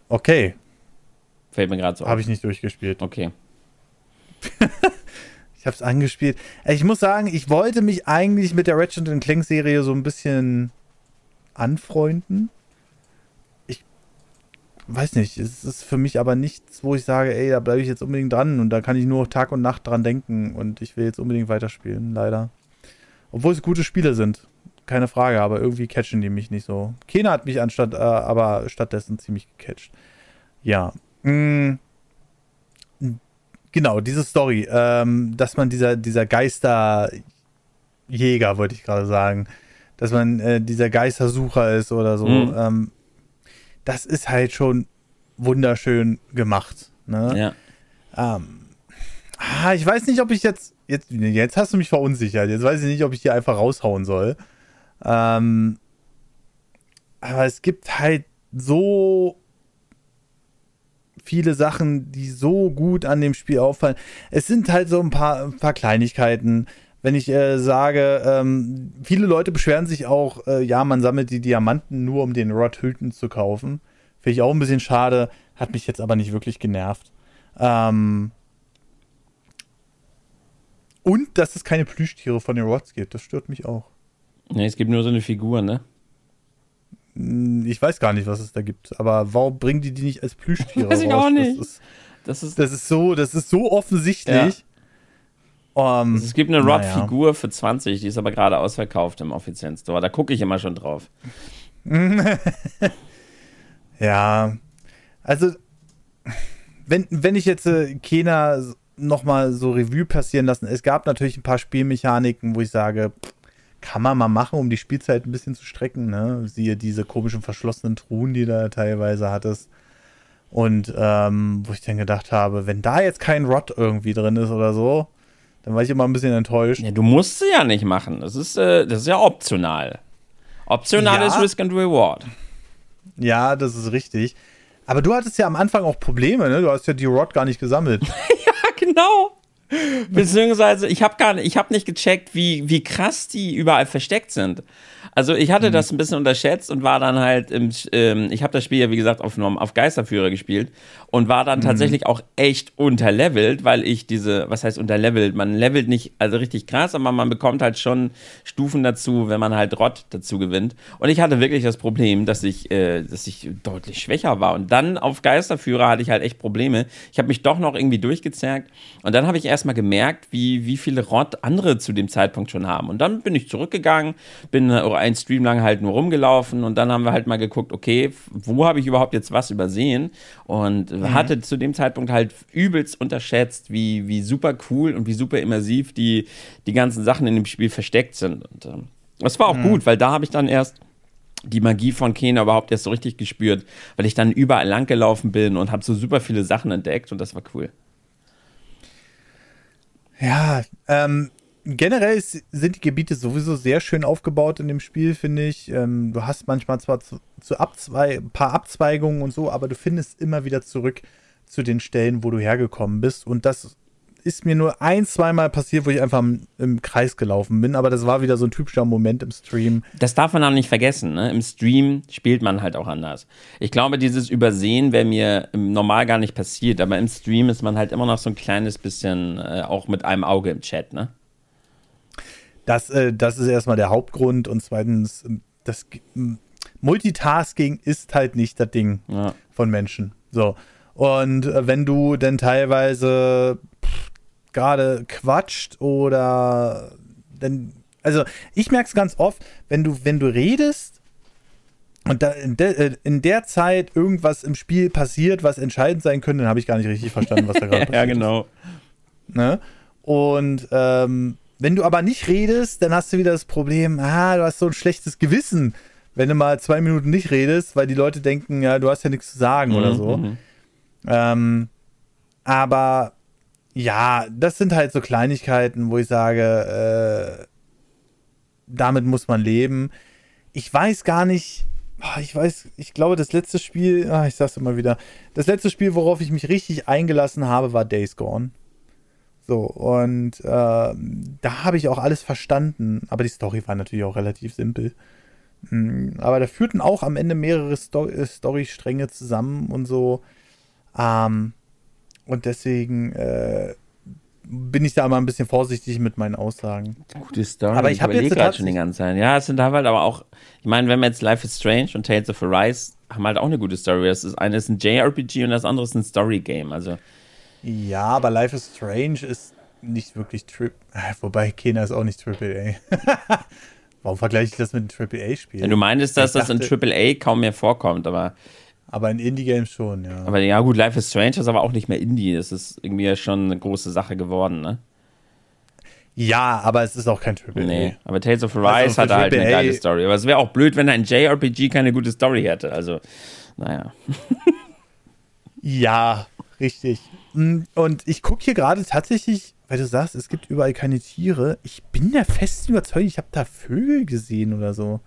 Okay. Fällt mir gerade so Habe ich nicht durchgespielt. Okay. ich habe es angespielt. Ich muss sagen, ich wollte mich eigentlich mit der Ratchet und Clank Serie so ein bisschen anfreunden. Ich weiß nicht, es ist für mich aber nichts, wo ich sage, ey, da bleibe ich jetzt unbedingt dran und da kann ich nur Tag und Nacht dran denken und ich will jetzt unbedingt weiterspielen, leider. Obwohl es gute Spiele sind keine Frage, aber irgendwie catchen die mich nicht so. Kena hat mich anstatt, äh, aber stattdessen ziemlich gecatcht. Ja. Mm. Genau, diese Story, ähm, dass man dieser, dieser Geisterjäger, wollte ich gerade sagen, dass man äh, dieser Geistersucher ist oder so, mhm. ähm, das ist halt schon wunderschön gemacht. Ne? Ja. Ähm, ah, ich weiß nicht, ob ich jetzt, jetzt, jetzt hast du mich verunsichert. Jetzt weiß ich nicht, ob ich die einfach raushauen soll. Ähm, aber es gibt halt so viele Sachen, die so gut an dem Spiel auffallen. Es sind halt so ein paar, ein paar Kleinigkeiten. Wenn ich äh, sage, ähm, viele Leute beschweren sich auch, äh, ja, man sammelt die Diamanten nur, um den Rod Hilton zu kaufen. Finde ich auch ein bisschen schade, hat mich jetzt aber nicht wirklich genervt. Ähm und dass es keine Plüschtiere von den Rods gibt, das stört mich auch. Nee, es gibt nur so eine Figur, ne? Hm, ich weiß gar nicht, was es da gibt. Aber warum bringen die die nicht als Plüschtiere Weiß ich raus? auch nicht. Das ist, das ist, das ist, so, das ist so offensichtlich. Ja. Um, also es gibt eine Rod-Figur naja. für 20, die ist aber gerade ausverkauft im offiziellen Store. Da gucke ich immer schon drauf. ja, also wenn, wenn ich jetzt äh, Kena nochmal so Revue passieren lassen, es gab natürlich ein paar Spielmechaniken, wo ich sage, pff, kann man mal machen, um die Spielzeit ein bisschen zu strecken. Ne? Siehe diese komischen verschlossenen Truhen, die da teilweise hattest. Und ähm, wo ich dann gedacht habe, wenn da jetzt kein Rot irgendwie drin ist oder so, dann war ich immer ein bisschen enttäuscht. Ja, du musst sie ja nicht machen. Das ist, äh, das ist ja optional. Optional ja. ist Risk and Reward. Ja, das ist richtig. Aber du hattest ja am Anfang auch Probleme, ne? Du hast ja die Rod gar nicht gesammelt. ja, genau. Beziehungsweise, ich habe gar nicht, ich habe nicht gecheckt, wie, wie krass die überall versteckt sind. Also ich hatte mhm. das ein bisschen unterschätzt und war dann halt im, ähm, ich habe das Spiel ja wie gesagt auf, auf Geisterführer gespielt und war dann mhm. tatsächlich auch echt unterlevelt, weil ich diese, was heißt unterlevelt? Man levelt nicht, also richtig krass, aber man bekommt halt schon Stufen dazu, wenn man halt Rott dazu gewinnt. Und ich hatte wirklich das Problem, dass ich, äh, dass ich deutlich schwächer war. Und dann auf Geisterführer hatte ich halt echt Probleme. Ich habe mich doch noch irgendwie durchgezerrt und dann habe ich erstmal gemerkt, wie, wie viele Rott andere zu dem Zeitpunkt schon haben. Und dann bin ich zurückgegangen, bin äh, ein Stream lang halt nur rumgelaufen und dann haben wir halt mal geguckt, okay, wo habe ich überhaupt jetzt was übersehen? Und mhm. hatte zu dem Zeitpunkt halt übelst unterschätzt, wie, wie super cool und wie super immersiv die, die ganzen Sachen in dem Spiel versteckt sind. Und ähm, Das war auch mhm. gut, weil da habe ich dann erst die Magie von Kena überhaupt erst so richtig gespürt, weil ich dann überall lang gelaufen bin und habe so super viele Sachen entdeckt und das war cool. Ja, ähm, generell sind die Gebiete sowieso sehr schön aufgebaut in dem Spiel, finde ich. Ähm, du hast manchmal zwar zu, zu ein paar Abzweigungen und so, aber du findest immer wieder zurück zu den Stellen, wo du hergekommen bist. Und das ist mir nur ein, zweimal passiert, wo ich einfach im, im, Kreis gelaufen bin, aber das war wieder so ein typischer Moment im Stream. Das darf man auch nicht vergessen, ne? Im Stream spielt man halt auch anders. Ich glaube, dieses Übersehen wäre mir normal gar nicht passiert, aber im Stream ist man halt immer noch so ein kleines bisschen äh, auch mit einem Auge im Chat, ne? Das, äh, das ist erstmal der Hauptgrund und zweitens, das Multitasking ist halt nicht das Ding ja. von Menschen. So. Und äh, wenn du denn teilweise gerade quatscht oder denn also ich merke es ganz oft, wenn du wenn du redest und da in, de, äh, in, der Zeit irgendwas im Spiel passiert, was entscheidend sein könnte, dann habe ich gar nicht richtig verstanden, was da gerade passiert. ja, genau. Ne? Und ähm, wenn du aber nicht redest, dann hast du wieder das Problem, ah, du hast so ein schlechtes Gewissen, wenn du mal zwei Minuten nicht redest, weil die Leute denken, ja, du hast ja nichts zu sagen mhm, oder so. Mhm. Ähm, aber ja, das sind halt so Kleinigkeiten, wo ich sage, äh, damit muss man leben. Ich weiß gar nicht, ah, ich weiß, ich glaube, das letzte Spiel, ah, ich sag's immer wieder, das letzte Spiel, worauf ich mich richtig eingelassen habe, war Days Gone. So, und äh, da habe ich auch alles verstanden, aber die Story war natürlich auch relativ simpel. Hm, aber da führten auch am Ende mehrere Sto Story-Stränge zusammen und so. Ähm, und deswegen äh, bin ich da mal ein bisschen vorsichtig mit meinen Aussagen. Gute Story. Aber ich habe jetzt gerade schon die ganze Zeit. Ja, es sind halt aber auch, ich meine, wenn wir jetzt Life is Strange und Tales of Arise haben halt auch eine gute Story. Das ist eine ist ein JRPG und das andere ist ein Story Game. Also ja, aber Life is Strange ist nicht wirklich Trip. Wobei Kena ist auch nicht Triple A. Warum vergleiche ich das mit einem Triple A Spiel? Ja, du meintest, dass dachte, das in Triple A kaum mehr vorkommt, aber aber in Indie-Games schon, ja. Aber ja, gut, Life is Strange ist aber auch nicht mehr Indie. Das ist irgendwie schon eine große Sache geworden, ne? Ja, aber es ist auch kein Triple Nee, aber Tales of Arise also hat halt eine geile Story. Aber es wäre auch blöd, wenn ein JRPG keine gute Story hätte. Also, naja. ja, richtig. Mm, und ich gucke hier gerade tatsächlich, weil du sagst, es gibt überall keine Tiere. Ich bin der festen Überzeugung, ich habe da Vögel gesehen oder so.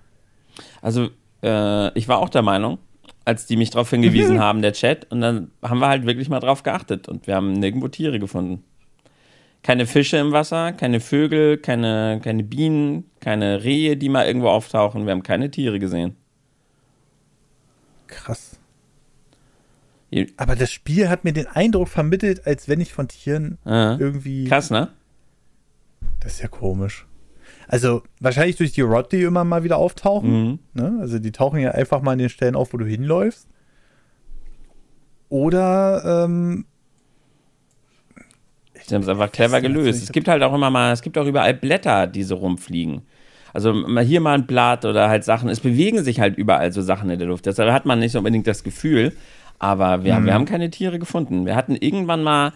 Also, äh, ich war auch der Meinung, als die mich darauf hingewiesen haben, der Chat. Und dann haben wir halt wirklich mal drauf geachtet und wir haben nirgendwo Tiere gefunden. Keine Fische im Wasser, keine Vögel, keine, keine Bienen, keine Rehe, die mal irgendwo auftauchen. Wir haben keine Tiere gesehen. Krass. Aber das Spiel hat mir den Eindruck vermittelt, als wenn ich von Tieren Aha. irgendwie. Krass, ne? Das ist ja komisch. Also wahrscheinlich durch die Rod, die immer mal wieder auftauchen. Mhm. Ne? Also die tauchen ja einfach mal an den Stellen auf, wo du hinläufst. Oder ähm, Sie haben es einfach clever gelöst. Es gibt halt auch immer mal, es gibt auch überall Blätter, die so rumfliegen. Also mal hier mal ein Blatt oder halt Sachen. Es bewegen sich halt überall so Sachen in der Luft. Deshalb hat man nicht unbedingt das Gefühl. Aber wir, mhm. wir haben keine Tiere gefunden. Wir hatten irgendwann mal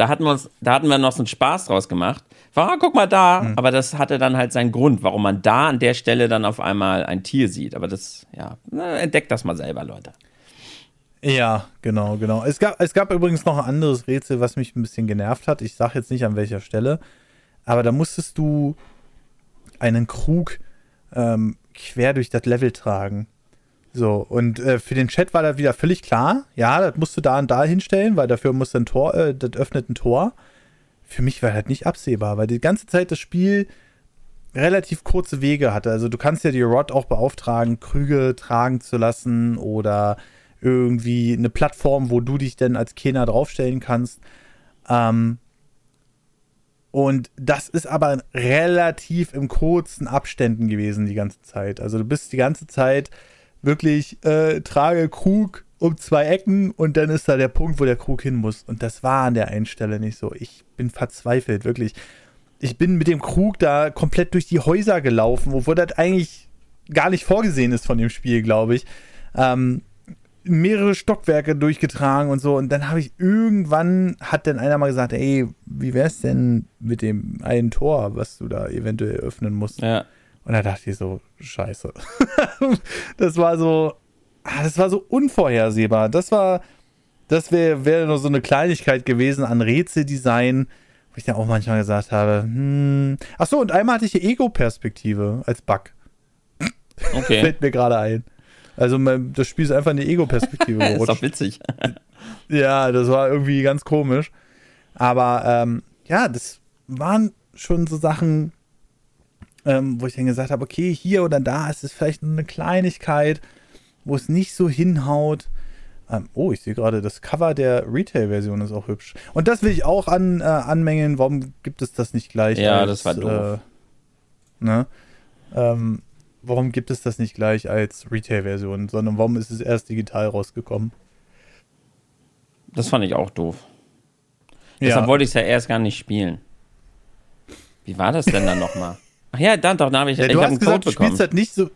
da hatten wir uns, da hatten wir noch so einen Spaß draus gemacht. War, ah, guck mal da. Mhm. Aber das hatte dann halt seinen Grund, warum man da an der Stelle dann auf einmal ein Tier sieht. Aber das, ja, entdeckt das mal selber, Leute. Ja, genau, genau. Es gab, es gab übrigens noch ein anderes Rätsel, was mich ein bisschen genervt hat. Ich sage jetzt nicht an welcher Stelle, aber da musstest du einen Krug ähm, quer durch das Level tragen. So, und äh, für den Chat war da wieder völlig klar, ja, das musst du da und da hinstellen, weil dafür muss ein Tor, äh, das öffnet ein Tor. Für mich war halt nicht absehbar, weil die ganze Zeit das Spiel relativ kurze Wege hatte. Also du kannst ja die Rod auch beauftragen, Krüge tragen zu lassen oder irgendwie eine Plattform, wo du dich denn als Kenner draufstellen kannst. Ähm, und das ist aber relativ im kurzen Abständen gewesen die ganze Zeit. Also du bist die ganze Zeit wirklich äh, trage Krug um zwei Ecken und dann ist da der Punkt, wo der Krug hin muss. Und das war an der einen Stelle nicht so. Ich bin verzweifelt, wirklich. Ich bin mit dem Krug da komplett durch die Häuser gelaufen, obwohl das eigentlich gar nicht vorgesehen ist von dem Spiel, glaube ich. Ähm, mehrere Stockwerke durchgetragen und so. Und dann habe ich irgendwann, hat dann einer mal gesagt, ey, wie wär's denn mit dem einen Tor, was du da eventuell öffnen musst? Ja. Und da dachte ich so, scheiße. das war so, ah, das war so unvorhersehbar. Das war, das wäre wär nur so eine Kleinigkeit gewesen an Rätseldesign, wo ich dann auch manchmal gesagt habe, hm. Ach so, und einmal hatte ich die Ego-Perspektive als Bug. Okay. Fällt mir gerade ein. Also das Spiel ist einfach in die Ego-Perspektive gerutscht. ist doch witzig. ja, das war irgendwie ganz komisch. Aber ähm, ja, das waren schon so Sachen, ähm, wo ich dann gesagt habe, okay, hier oder da ist es vielleicht nur eine Kleinigkeit, wo es nicht so hinhaut. Ähm, oh, ich sehe gerade, das Cover der Retail-Version ist auch hübsch. Und das will ich auch an, äh, anmengen. Warum gibt es das nicht gleich? Ja, als, das war doof. Äh, ne? Ähm, warum gibt es das nicht gleich als Retail-Version, sondern warum ist es erst digital rausgekommen? Das fand ich auch doof. Deshalb ja. wollte ich es ja erst gar nicht spielen. Wie war das denn dann nochmal? Ach ja, dann doch, da habe ich, ja, ich du hast gesagt, Code du spielst halt nicht so.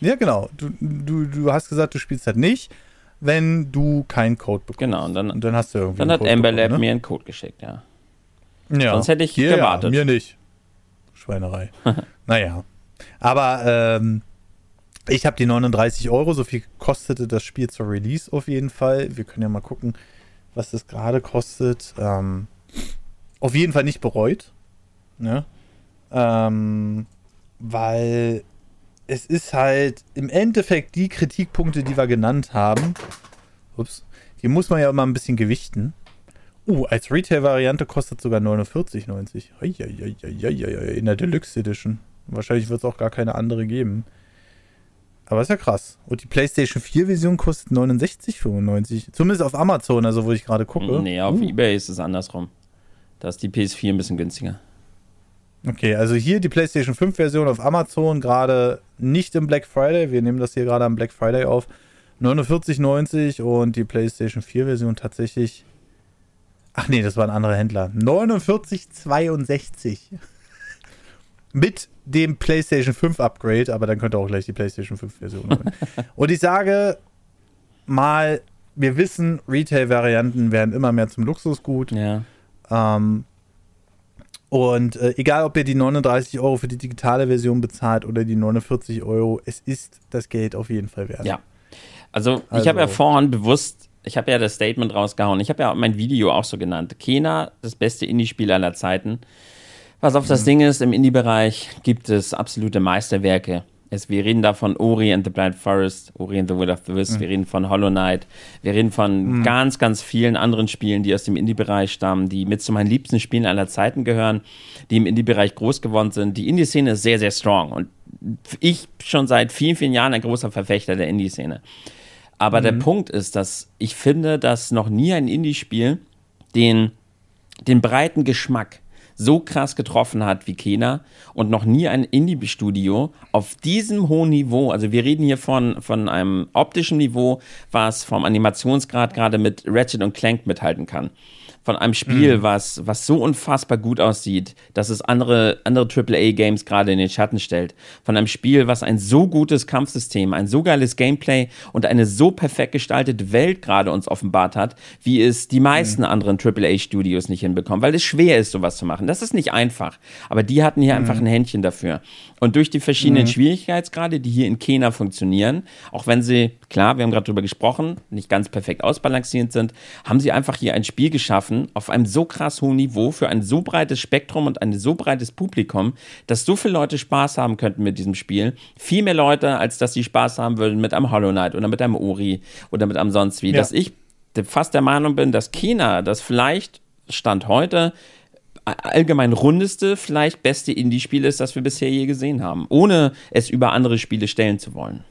Ja, genau. Du, du, du hast gesagt, du spielst halt nicht, wenn du keinen Code bekommst. Genau, und dann, und dann hast du irgendwie. Dann hat Amber Lab ne? mir einen Code geschickt, ja. Ja. Sonst hätte ich yeah, gewartet. mir nicht. Schweinerei. naja. Aber ähm, ich habe die 39 Euro, so viel kostete das Spiel zur Release auf jeden Fall. Wir können ja mal gucken, was das gerade kostet. Ähm, auf jeden Fall nicht bereut. Ne? Ähm, weil es ist halt im Endeffekt die Kritikpunkte, die wir genannt haben. Ups, die muss man ja immer ein bisschen gewichten. Uh, als Retail-Variante kostet sogar 49,90. In der Deluxe Edition. Wahrscheinlich wird es auch gar keine andere geben. Aber ist ja krass. Und die PlayStation 4-Version kostet 69,95. Zumindest auf Amazon, also wo ich gerade gucke. Nee, auf uh. Ebay ist es andersrum. Da ist die PS4 ein bisschen günstiger. Okay, also hier die PlayStation 5-Version auf Amazon, gerade nicht im Black Friday. Wir nehmen das hier gerade am Black Friday auf. 49,90 und die PlayStation 4-Version tatsächlich. Ach nee, das war ein anderer Händler. 49,62 mit dem PlayStation 5 Upgrade, aber dann könnt ihr auch gleich die PlayStation 5 Version holen. und ich sage mal, wir wissen, Retail-Varianten werden immer mehr zum Luxusgut. Ja. Ähm, und äh, egal, ob ihr die 39 Euro für die digitale Version bezahlt oder die 49 Euro, es ist das Geld auf jeden Fall wert. Ja. Also, also ich habe ja vorhin bewusst, ich habe ja das Statement rausgehauen. Ich habe ja mein Video auch so genannt. Kena, das beste Indie-Spiel aller Zeiten. Was auf das mhm. Ding ist, im Indie-Bereich gibt es absolute Meisterwerke. Es, wir reden da von Ori and the Blind Forest, Ori and the Will of the Wisps, mhm. wir reden von Hollow Knight, wir reden von mhm. ganz, ganz vielen anderen Spielen, die aus dem Indie-Bereich stammen, die mit zu meinen liebsten Spielen aller Zeiten gehören, die im Indie-Bereich groß geworden sind. Die Indie-Szene ist sehr, sehr strong und ich schon seit vielen, vielen Jahren ein großer Verfechter der Indie-Szene. Aber mhm. der Punkt ist, dass ich finde, dass noch nie ein Indie-Spiel den, den breiten Geschmack so krass getroffen hat wie Kena und noch nie ein Indie-Studio auf diesem hohen Niveau, also wir reden hier von, von einem optischen Niveau, was vom Animationsgrad gerade mit Ratchet und Clank mithalten kann von einem Spiel, mhm. was, was so unfassbar gut aussieht, dass es andere, andere AAA-Games gerade in den Schatten stellt. Von einem Spiel, was ein so gutes Kampfsystem, ein so geiles Gameplay und eine so perfekt gestaltete Welt gerade uns offenbart hat, wie es die meisten mhm. anderen AAA-Studios nicht hinbekommen, weil es schwer ist, sowas zu machen. Das ist nicht einfach. Aber die hatten hier mhm. einfach ein Händchen dafür. Und durch die verschiedenen mhm. Schwierigkeitsgrade, die hier in Kena funktionieren, auch wenn sie, klar, wir haben gerade drüber gesprochen, nicht ganz perfekt ausbalancierend sind, haben sie einfach hier ein Spiel geschaffen auf einem so krass hohen Niveau für ein so breites Spektrum und ein so breites Publikum, dass so viele Leute Spaß haben könnten mit diesem Spiel. Viel mehr Leute, als dass sie Spaß haben würden mit einem Hollow Knight oder mit einem Ori oder mit einem sonst wie. Ja. Dass ich fast der Meinung bin, dass Kena das vielleicht Stand heute allgemein rundeste, vielleicht beste Indie-Spiel ist, das wir bisher je gesehen haben, ohne es über andere Spiele stellen zu wollen.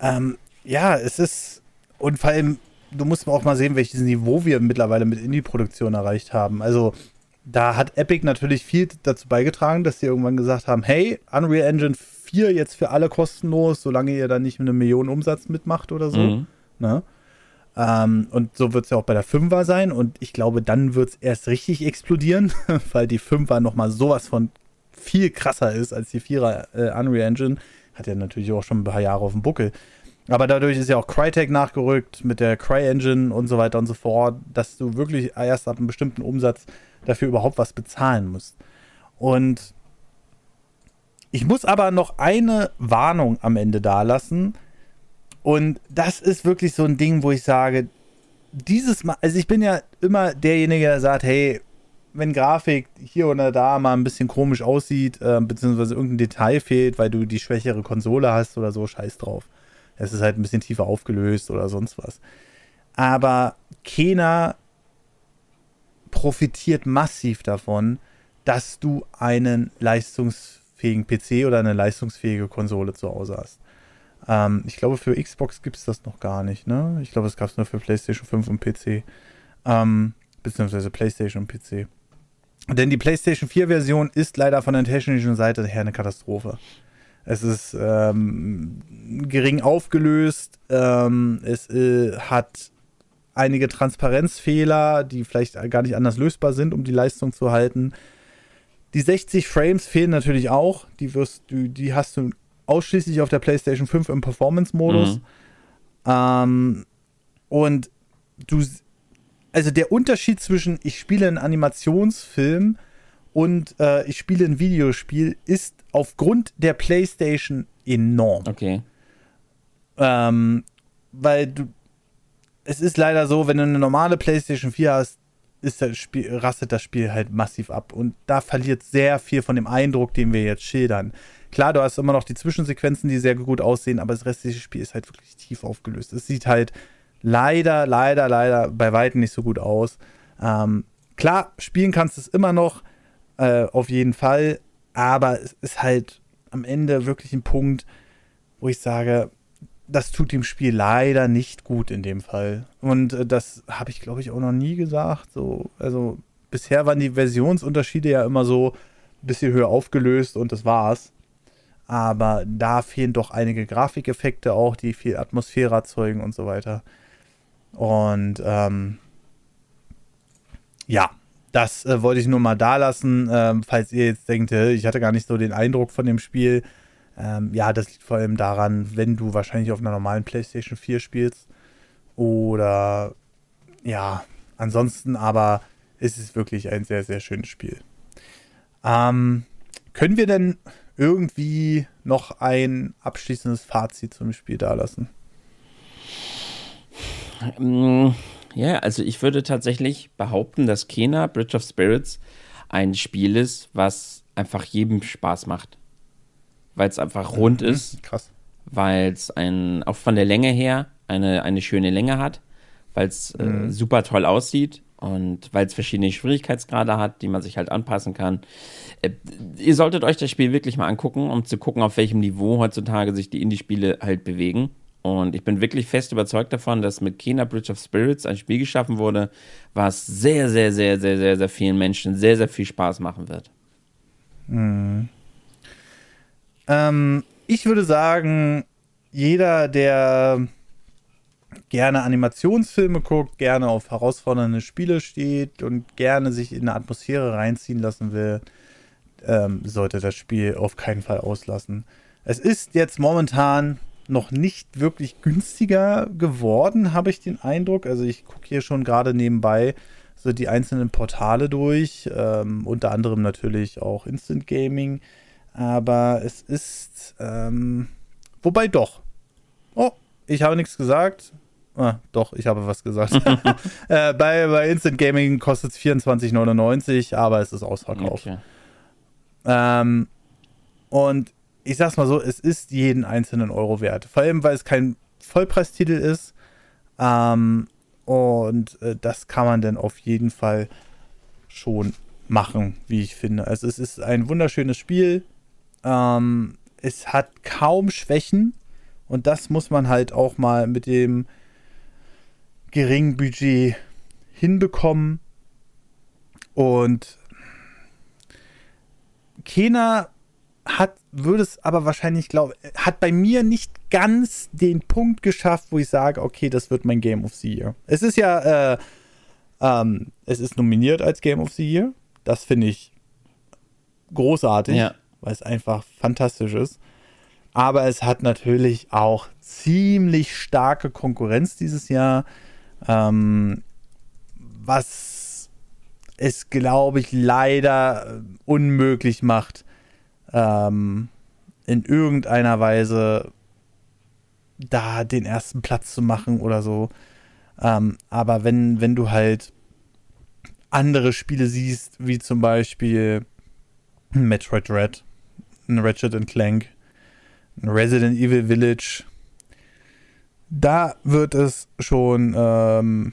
Ähm, ja, es ist, und vor allem, du musst auch mal sehen, welches Niveau wir mittlerweile mit Indie-Produktion erreicht haben. Also, da hat Epic natürlich viel dazu beigetragen, dass sie irgendwann gesagt haben: hey, Unreal Engine 4 jetzt für alle kostenlos, solange ihr da nicht eine Million Umsatz mitmacht oder so. Mhm. Ne? Ähm, und so wird es ja auch bei der 5er sein. Und ich glaube, dann wird es erst richtig explodieren, weil die 5er nochmal sowas von viel krasser ist als die 4er äh, Unreal Engine. Hat ja natürlich auch schon ein paar Jahre auf dem Buckel. Aber dadurch ist ja auch Crytek nachgerückt mit der Cry-Engine und so weiter und so fort, dass du wirklich erst ab einem bestimmten Umsatz dafür überhaupt was bezahlen musst. Und Ich muss aber noch eine Warnung am Ende dalassen. Und das ist wirklich so ein Ding, wo ich sage, dieses Mal, also ich bin ja immer derjenige, der sagt, hey, wenn Grafik hier oder da mal ein bisschen komisch aussieht, äh, beziehungsweise irgendein Detail fehlt, weil du die schwächere Konsole hast oder so, scheiß drauf. Es ist halt ein bisschen tiefer aufgelöst oder sonst was. Aber Kena profitiert massiv davon, dass du einen leistungsfähigen PC oder eine leistungsfähige Konsole zu Hause hast. Ähm, ich glaube, für Xbox gibt es das noch gar nicht, ne? Ich glaube, es gab es nur für PlayStation 5 und PC. Ähm, beziehungsweise PlayStation und PC. Denn die PlayStation 4 Version ist leider von der technischen Seite her eine Katastrophe. Es ist ähm, gering aufgelöst, ähm, es äh, hat einige Transparenzfehler, die vielleicht gar nicht anders lösbar sind, um die Leistung zu halten. Die 60 Frames fehlen natürlich auch. Die, wirst du, die hast du ausschließlich auf der PlayStation 5 im Performance-Modus. Mhm. Ähm, und du, also der Unterschied zwischen ich spiele einen Animationsfilm und äh, ich spiele ein Videospiel ist aufgrund der PlayStation enorm. Okay. Ähm, weil du, es ist leider so, wenn du eine normale PlayStation 4 hast, ist das Spiel, rastet das Spiel halt massiv ab. Und da verliert sehr viel von dem Eindruck, den wir jetzt schildern. Klar, du hast immer noch die Zwischensequenzen, die sehr gut aussehen, aber das restliche Spiel ist halt wirklich tief aufgelöst. Es sieht halt leider, leider, leider bei weitem nicht so gut aus. Ähm, klar, spielen kannst du es immer noch, äh, auf jeden Fall, aber es ist halt am Ende wirklich ein Punkt, wo ich sage, das tut dem Spiel leider nicht gut in dem Fall. Und äh, das habe ich, glaube ich, auch noch nie gesagt. So, also bisher waren die Versionsunterschiede ja immer so ein bisschen höher aufgelöst und das war's. Aber da fehlen doch einige Grafikeffekte auch, die viel Atmosphäre erzeugen und so weiter. Und ähm, ja, das äh, wollte ich nur mal da lassen, ähm, falls ihr jetzt denkt, ich hatte gar nicht so den Eindruck von dem Spiel. Ähm, ja, das liegt vor allem daran, wenn du wahrscheinlich auf einer normalen PlayStation 4 spielst. Oder ja, ansonsten aber ist es wirklich ein sehr, sehr schönes Spiel. Ähm, können wir denn irgendwie noch ein abschließendes Fazit zum Spiel dalassen? Ja, also ich würde tatsächlich behaupten, dass Kena Bridge of Spirits ein Spiel ist, was einfach jedem Spaß macht weil es einfach rund mhm, ist. Krass. Weil es auch von der Länge her eine, eine schöne Länge hat, weil es äh, mhm. super toll aussieht und weil es verschiedene Schwierigkeitsgrade hat, die man sich halt anpassen kann. Äh, ihr solltet euch das Spiel wirklich mal angucken, um zu gucken, auf welchem Niveau heutzutage sich die Indie-Spiele halt bewegen. Und ich bin wirklich fest überzeugt davon, dass mit Kena Bridge of Spirits ein Spiel geschaffen wurde, was sehr, sehr, sehr, sehr, sehr, sehr vielen Menschen sehr, sehr viel Spaß machen wird. Mhm. Ähm, ich würde sagen, jeder, der gerne Animationsfilme guckt, gerne auf herausfordernde Spiele steht und gerne sich in eine Atmosphäre reinziehen lassen will, ähm, sollte das Spiel auf keinen Fall auslassen. Es ist jetzt momentan noch nicht wirklich günstiger geworden, habe ich den Eindruck. Also ich gucke hier schon gerade nebenbei so die einzelnen Portale durch, ähm, unter anderem natürlich auch Instant Gaming. Aber es ist, ähm, wobei doch. Oh, ich habe nichts gesagt. Ah, doch, ich habe was gesagt. äh, bei, bei Instant Gaming kostet es 24,99, aber es ist ausverkauft. Okay. Ähm, und ich sag's mal so, es ist jeden einzelnen Euro wert. Vor allem, weil es kein Vollpreistitel ist. Ähm, und äh, das kann man dann auf jeden Fall schon machen, wie ich finde. Also es ist ein wunderschönes Spiel. Ähm, es hat kaum Schwächen und das muss man halt auch mal mit dem geringen Budget hinbekommen. Und Kena hat, würde es aber wahrscheinlich, glaube hat bei mir nicht ganz den Punkt geschafft, wo ich sage, okay, das wird mein Game of the Year. Es ist ja, äh, ähm, es ist nominiert als Game of the Year. Das finde ich großartig. Ja weil es einfach fantastisch ist. Aber es hat natürlich auch ziemlich starke Konkurrenz dieses Jahr, ähm, was es, glaube ich, leider unmöglich macht, ähm, in irgendeiner Weise da den ersten Platz zu machen oder so. Ähm, aber wenn, wenn du halt andere Spiele siehst, wie zum Beispiel Metroid Red, ein Ratchet Clank, ein Resident Evil Village, da wird es schon ähm,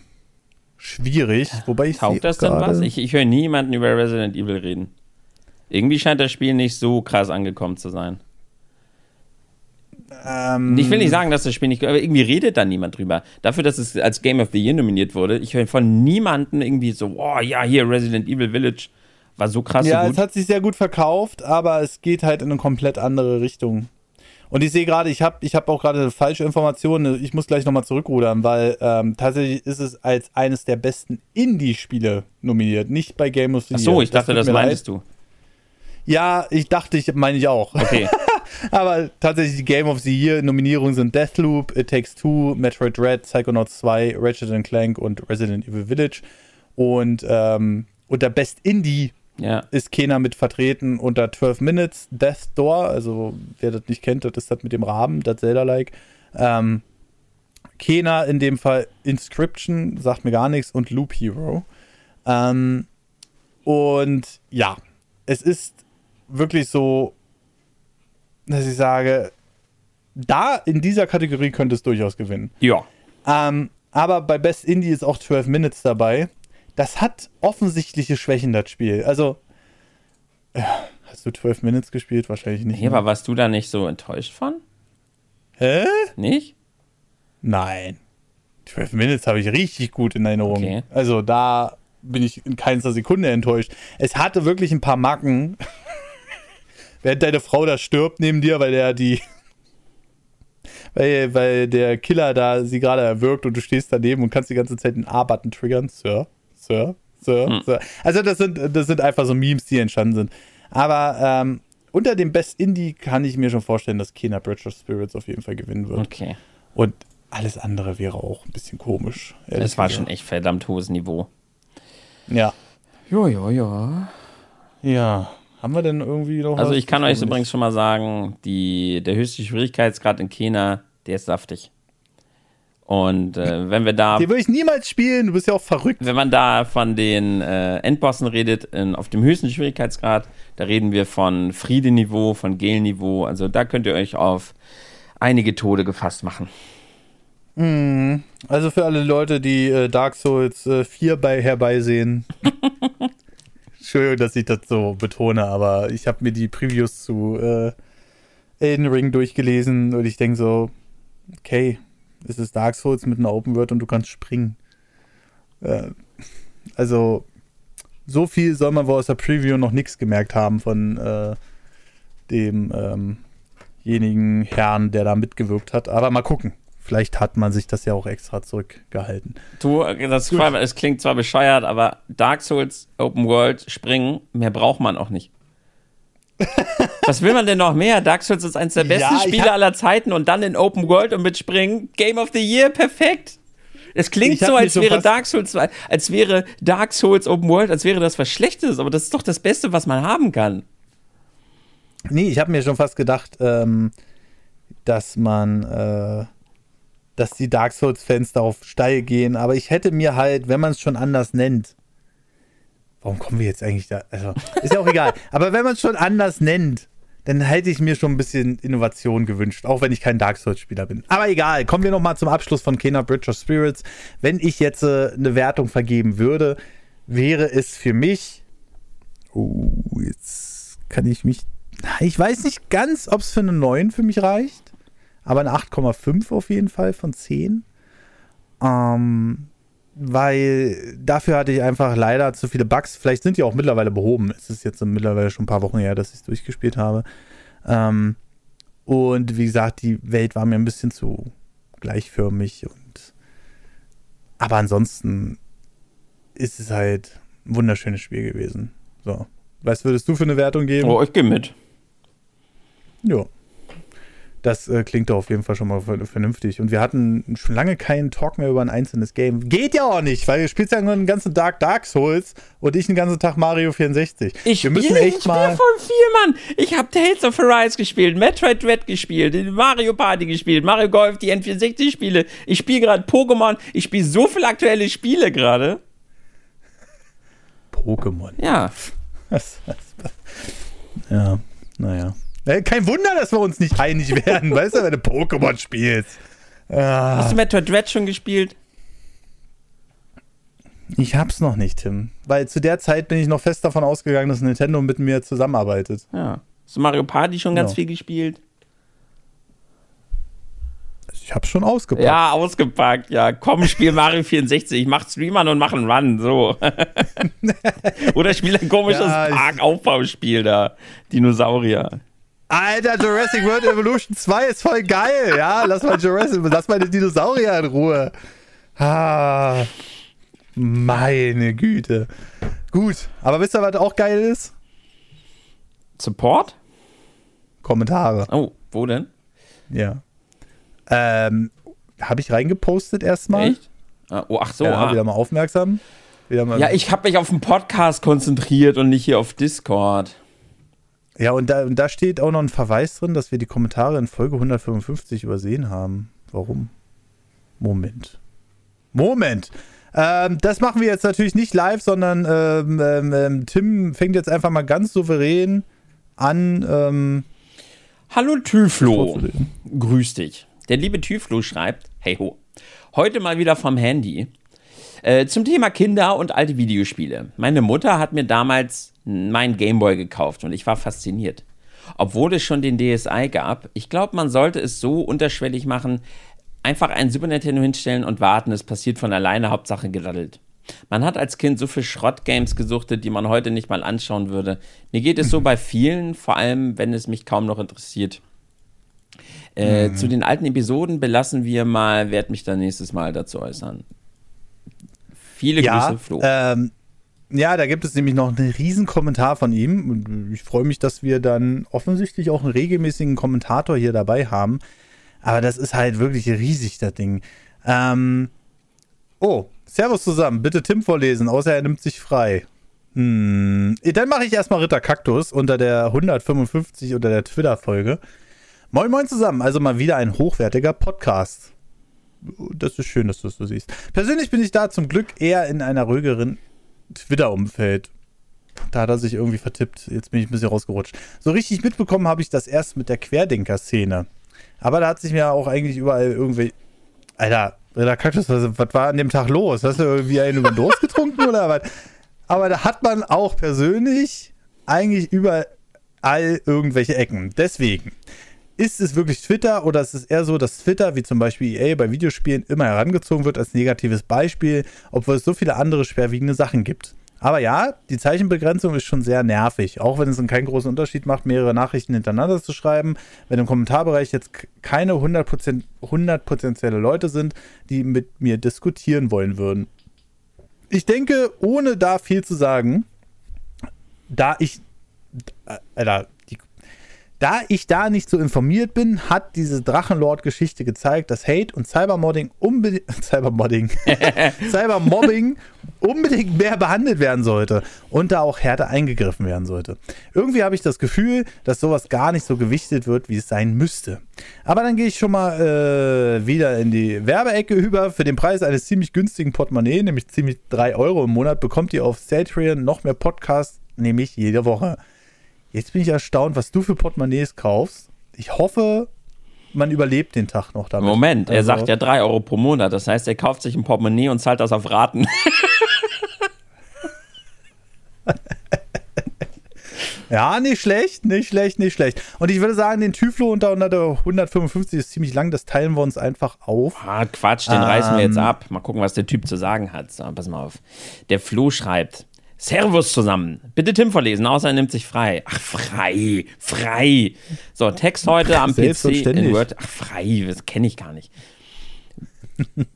schwierig. Wobei ich Taugt das denn was? Ich, ich höre niemanden über Resident Evil reden. Irgendwie scheint das Spiel nicht so krass angekommen zu sein. Ähm, ich will nicht sagen, dass das Spiel nicht, aber irgendwie redet da niemand drüber. Dafür, dass es als Game of the Year nominiert wurde, ich höre von niemandem irgendwie so, oh ja, hier Resident Evil Village war so krass. Ja, so es hat sich sehr gut verkauft, aber es geht halt in eine komplett andere Richtung. Und ich sehe gerade, ich habe ich hab auch gerade falsche Informationen. Ich muss gleich nochmal zurückrudern, weil ähm, tatsächlich ist es als eines der besten Indie-Spiele nominiert, nicht bei Game of the Year. Ach so, ich dachte, das, das meintest leid. du. Ja, ich dachte, ich meine ich auch. Okay. Aber tatsächlich die Game of the Year Nominierungen sind Deathloop, It Takes Two, Metroid Dread, Psychonauts 2, Ratchet Clank und Resident Evil Village. Und ähm, unter Best Indie ja. ist Kena mit vertreten unter 12 Minutes, Death Door, also wer das nicht kennt, das ist das mit dem Rahmen, das Zelda-like. Ähm, Kena in dem Fall Inscription, sagt mir gar nichts, und Loop Hero. Ähm, und ja, es ist wirklich so, dass ich sage, da in dieser Kategorie könnte es durchaus gewinnen. Ja. Ähm, aber bei Best Indie ist auch 12 Minutes dabei. Das hat offensichtliche Schwächen, das Spiel. Also, äh, hast du 12 Minutes gespielt? Wahrscheinlich nicht. Ja, aber warst du da nicht so enttäuscht von? Hä? Nicht? Nein. 12 Minutes habe ich richtig gut in Erinnerung. Okay. Also da bin ich in keinster Sekunde enttäuscht. Es hatte wirklich ein paar Macken. Während deine Frau da stirbt neben dir, weil der die. Weil, weil der Killer da sie gerade erwürgt und du stehst daneben und kannst die ganze Zeit den A-Button triggern. Sir, Sir, Sir, hm. Sir. Also, das sind, das sind einfach so Memes, die entstanden sind. Aber ähm, unter dem Best Indie kann ich mir schon vorstellen, dass Kena Bridge of Spirits auf jeden Fall gewinnen wird. Okay. Und alles andere wäre auch ein bisschen komisch. Es war schon echt verdammt hohes Niveau. Ja. Ja, ja, ja. Ja. Haben wir denn irgendwie noch Also ich kann euch übrigens schon mal sagen, die, der höchste Schwierigkeitsgrad in Kena, der ist saftig. Und äh, wenn wir da. Den würde ich niemals spielen, du bist ja auch verrückt. Wenn man da von den äh, Endbossen redet, in, auf dem höchsten Schwierigkeitsgrad, da reden wir von Friedeniveau, von Gel-Niveau. Also da könnt ihr euch auf einige Tode gefasst machen. Mhm. Also für alle Leute, die äh, Dark Souls äh, 4 bei herbeisehen. Entschuldigung, dass ich das so betone, aber ich habe mir die Previews zu äh, Elden Ring durchgelesen und ich denke so, okay, es ist Dark Souls mit einer Open World und du kannst springen. Äh, also so viel soll man wohl aus der Preview noch nichts gemerkt haben von äh, demjenigen ähm Herrn, der da mitgewirkt hat. Aber mal gucken. Vielleicht hat man sich das ja auch extra zurückgehalten. Du, das zwar, es klingt zwar bescheuert, aber Dark Souls Open World springen, mehr braucht man auch nicht. Was will man denn noch mehr? Dark Souls ist eines der besten ja, Spiele aller Zeiten und dann in Open World und mit Springen. Game of the Year, perfekt. Es klingt so, als wäre Dark Souls, als wäre Dark Souls Open World, als wäre das was Schlechtes, aber das ist doch das Beste, was man haben kann. Nee, ich habe mir schon fast gedacht, ähm, dass man äh, dass die Dark Souls-Fans darauf steil gehen, aber ich hätte mir halt, wenn man es schon anders nennt, warum kommen wir jetzt eigentlich da? Also, ist ja auch egal. Aber wenn man es schon anders nennt, dann hätte ich mir schon ein bisschen Innovation gewünscht, auch wenn ich kein Dark Souls-Spieler bin. Aber egal, kommen wir nochmal zum Abschluss von Kena Bridge of Spirits. Wenn ich jetzt äh, eine Wertung vergeben würde, wäre es für mich. Oh, jetzt kann ich mich. Ich weiß nicht ganz, ob es für eine 9 für mich reicht aber eine 8,5 auf jeden Fall von 10. Ähm, weil dafür hatte ich einfach leider zu viele Bugs. Vielleicht sind die auch mittlerweile behoben. Es ist jetzt mittlerweile schon ein paar Wochen her, dass ich es durchgespielt habe. Ähm, und wie gesagt, die Welt war mir ein bisschen zu gleichförmig. Und aber ansonsten ist es halt ein wunderschönes Spiel gewesen. So. Was würdest du für eine Wertung geben? Oh, ich gehe mit. Ja. Das äh, klingt doch auf jeden Fall schon mal vernünftig. Und wir hatten schon lange keinen Talk mehr über ein einzelnes Game. Geht ja auch nicht, weil ihr spielt ja nur den ganzen Tag Dark Souls und ich den ganzen Tag Mario 64. Ich wir müssen echt ich mal voll viel, Mann. Ich habe Tales of Arise gespielt, Metroid Dread gespielt, Mario Party gespielt, Mario Golf, die N64-Spiele. Ich spiele gerade Pokémon. Ich spiele so viele aktuelle Spiele gerade. Pokémon. Ja. ja, naja. Äh, kein Wunder, dass wir uns nicht einig werden, weißt du, wenn du Pokémon spielst. Ah. Hast du Metroid Dread schon gespielt? Ich hab's noch nicht, Tim. Weil zu der Zeit bin ich noch fest davon ausgegangen, dass Nintendo mit mir zusammenarbeitet. Ja. Hast du Mario Party schon ganz ja. viel gespielt? Ich hab's schon ausgepackt. Ja, ausgepackt. Ja, komm, spiel Mario 64. Ich mach Streamern und mach einen Run. So. Oder spiel ein komisches ja, Park-Aufbauspiel da. Dinosaurier. Alter, Jurassic World Evolution 2 ist voll geil, ja? Lass mal Jurassic, lass mal die Dinosaurier in Ruhe. Ah, meine Güte. Gut, aber wisst ihr, was auch geil ist? Support? Kommentare. Oh, wo denn? Ja. Ähm, habe ich reingepostet erstmal. Echt? Ah, oh, ach so. Ja, ah. wieder mal aufmerksam. Wieder mal ja, ich habe mich auf den Podcast konzentriert und nicht hier auf Discord. Ja, und da, und da steht auch noch ein Verweis drin, dass wir die Kommentare in Folge 155 übersehen haben. Warum? Moment. Moment! Ähm, das machen wir jetzt natürlich nicht live, sondern ähm, ähm, ähm Tim fängt jetzt einfach mal ganz souverän an. Ähm, Hallo Tüflo. Grüß dich. Der liebe Tüflo schreibt: Hey ho. Heute mal wieder vom Handy. Äh, zum Thema Kinder und alte Videospiele. Meine Mutter hat mir damals meinen Gameboy gekauft und ich war fasziniert. Obwohl es schon den DSi gab, ich glaube, man sollte es so unterschwellig machen, einfach einen Super Nintendo hinstellen und warten, es passiert von alleine, Hauptsache gedaddelt. Man hat als Kind so viel Schrottgames gesuchtet, die man heute nicht mal anschauen würde. Mir geht es so bei vielen, vor allem wenn es mich kaum noch interessiert. Äh, mhm. Zu den alten Episoden belassen wir mal, werde mich dann nächstes Mal dazu äußern. Viele ja, Grüße, Flo. Ähm, ja, da gibt es nämlich noch einen riesen Kommentar von ihm. Und ich freue mich, dass wir dann offensichtlich auch einen regelmäßigen Kommentator hier dabei haben. Aber das ist halt wirklich riesig, das Ding. Ähm, oh, Servus zusammen. Bitte Tim vorlesen, außer er nimmt sich frei. Hm, dann mache ich erstmal Ritter Kaktus unter der 155 unter der Twitter-Folge. Moin Moin zusammen, also mal wieder ein hochwertiger Podcast. Das ist schön, dass du es so siehst. Persönlich bin ich da zum Glück eher in einer ruhigeren Twitter-Umfeld. Da hat er sich irgendwie vertippt. Jetzt bin ich ein bisschen rausgerutscht. So richtig mitbekommen habe ich das erst mit der Querdenker-Szene. Aber da hat sich mir auch eigentlich überall irgendwie. Alter, Ritter Kaktus, was, was war an dem Tag los? Hast du irgendwie einen über Durst getrunken oder was? Aber da hat man auch persönlich eigentlich überall irgendwelche Ecken. Deswegen ist es wirklich Twitter oder ist es eher so, dass Twitter, wie zum Beispiel EA bei Videospielen, immer herangezogen wird als negatives Beispiel, obwohl es so viele andere schwerwiegende Sachen gibt? Aber ja, die Zeichenbegrenzung ist schon sehr nervig, auch wenn es keinen großen Unterschied macht, mehrere Nachrichten hintereinander zu schreiben. Wenn im Kommentarbereich jetzt keine 100%, 100 potenzielle Leute sind, die mit mir diskutieren wollen würden. Ich denke, ohne da viel zu sagen, da ich, äh, Alter, da ich da nicht so informiert bin, hat diese Drachenlord-Geschichte gezeigt, dass Hate und Cybermodding unbedingt Cybermodding Cybermobbing unbedingt mehr behandelt werden sollte und da auch härter eingegriffen werden sollte. Irgendwie habe ich das Gefühl, dass sowas gar nicht so gewichtet wird, wie es sein müsste. Aber dann gehe ich schon mal äh, wieder in die Werbeecke über. Für den Preis eines ziemlich günstigen Portemonnaie, nämlich ziemlich 3 Euro im Monat, bekommt ihr auf Satrian noch mehr Podcasts, nämlich jede Woche. Jetzt bin ich erstaunt, was du für Portemonnaies kaufst. Ich hoffe, man überlebt den Tag noch damit. Moment, er also. sagt ja 3 Euro pro Monat. Das heißt, er kauft sich ein Portemonnaie und zahlt das auf Raten. ja, nicht schlecht, nicht schlecht, nicht schlecht. Und ich würde sagen, den Tyflo unter, unter der 155 ist ziemlich lang. Das teilen wir uns einfach auf. Ah, Quatsch, den ähm, reißen wir jetzt ähm. ab. Mal gucken, was der Typ zu sagen hat. So, pass mal auf. Der Flo schreibt. Servus zusammen. Bitte Tim verlesen, außer er nimmt sich frei. Ach, frei, frei. So, Text heute am PC in Word. Ach, frei, das kenne ich gar nicht.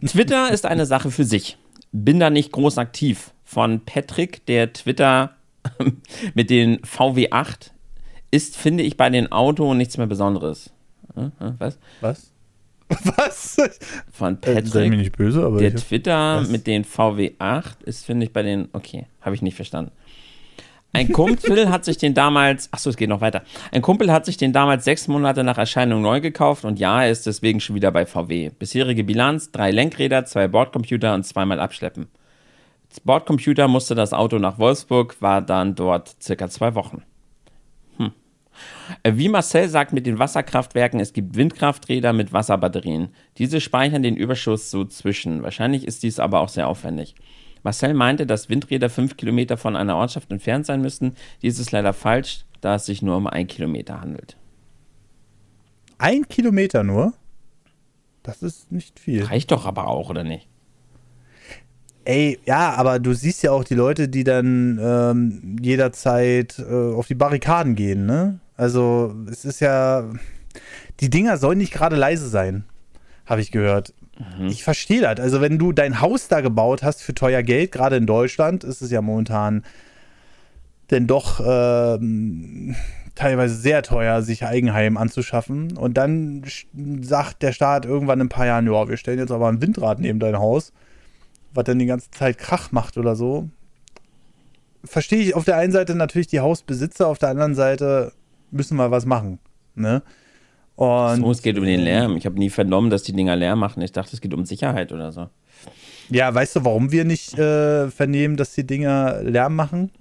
Twitter ist eine Sache für sich. Bin da nicht groß aktiv. Von Patrick, der Twitter mit den VW8 ist, finde ich, bei den Auto nichts mehr Besonderes. Hm, hm, was? Was? Was? Von Äh, sei mir Patrick. nicht böse, aber Der ich, Twitter Was? mit den VW8 ist, finde ich, bei den. Okay, habe ich nicht verstanden. Ein Kumpel hat sich den damals. Achso, es geht noch weiter. Ein Kumpel hat sich den damals sechs Monate nach Erscheinung neu gekauft und ja, er ist deswegen schon wieder bei VW. Bisherige Bilanz: drei Lenkräder, zwei Bordcomputer und zweimal abschleppen. Das Bordcomputer musste das Auto nach Wolfsburg, war dann dort circa zwei Wochen. Äh, Wie Marcel sagt mit den Wasserkraftwerken, es gibt Windkrafträder mit Wasserbatterien. Diese speichern den Überschuss so zwischen. Wahrscheinlich ist dies aber auch sehr aufwendig. Marcel meinte, dass Windräder fünf Kilometer von einer Ortschaft entfernt sein müssten. Dies ist leider falsch, da es sich nur um ein Kilometer handelt. ein Kilometer nur? Das ist nicht viel. Reicht doch aber auch, oder nicht? Ey, ja, aber du siehst ja auch die Leute, die dann ähm, jederzeit äh, auf die Barrikaden gehen, ne? Also, es ist ja. Die Dinger sollen nicht gerade leise sein, habe ich gehört. Ich verstehe das. Also, wenn du dein Haus da gebaut hast für teuer Geld, gerade in Deutschland, ist es ja momentan denn doch ähm, teilweise sehr teuer, sich Eigenheim anzuschaffen. Und dann sagt der Staat irgendwann in ein paar Jahren, ja, wir stellen jetzt aber ein Windrad neben dein Haus, was dann die ganze Zeit Krach macht oder so. Verstehe ich auf der einen Seite natürlich die Hausbesitzer, auf der anderen Seite müssen wir was machen. Ne? Und So, es geht um den Lärm. Ich habe nie vernommen, dass die Dinger Lärm machen. Ich dachte, es geht um Sicherheit oder so. ja, weißt du, warum wir nicht äh, vernehmen, dass die Dinger Lärm machen?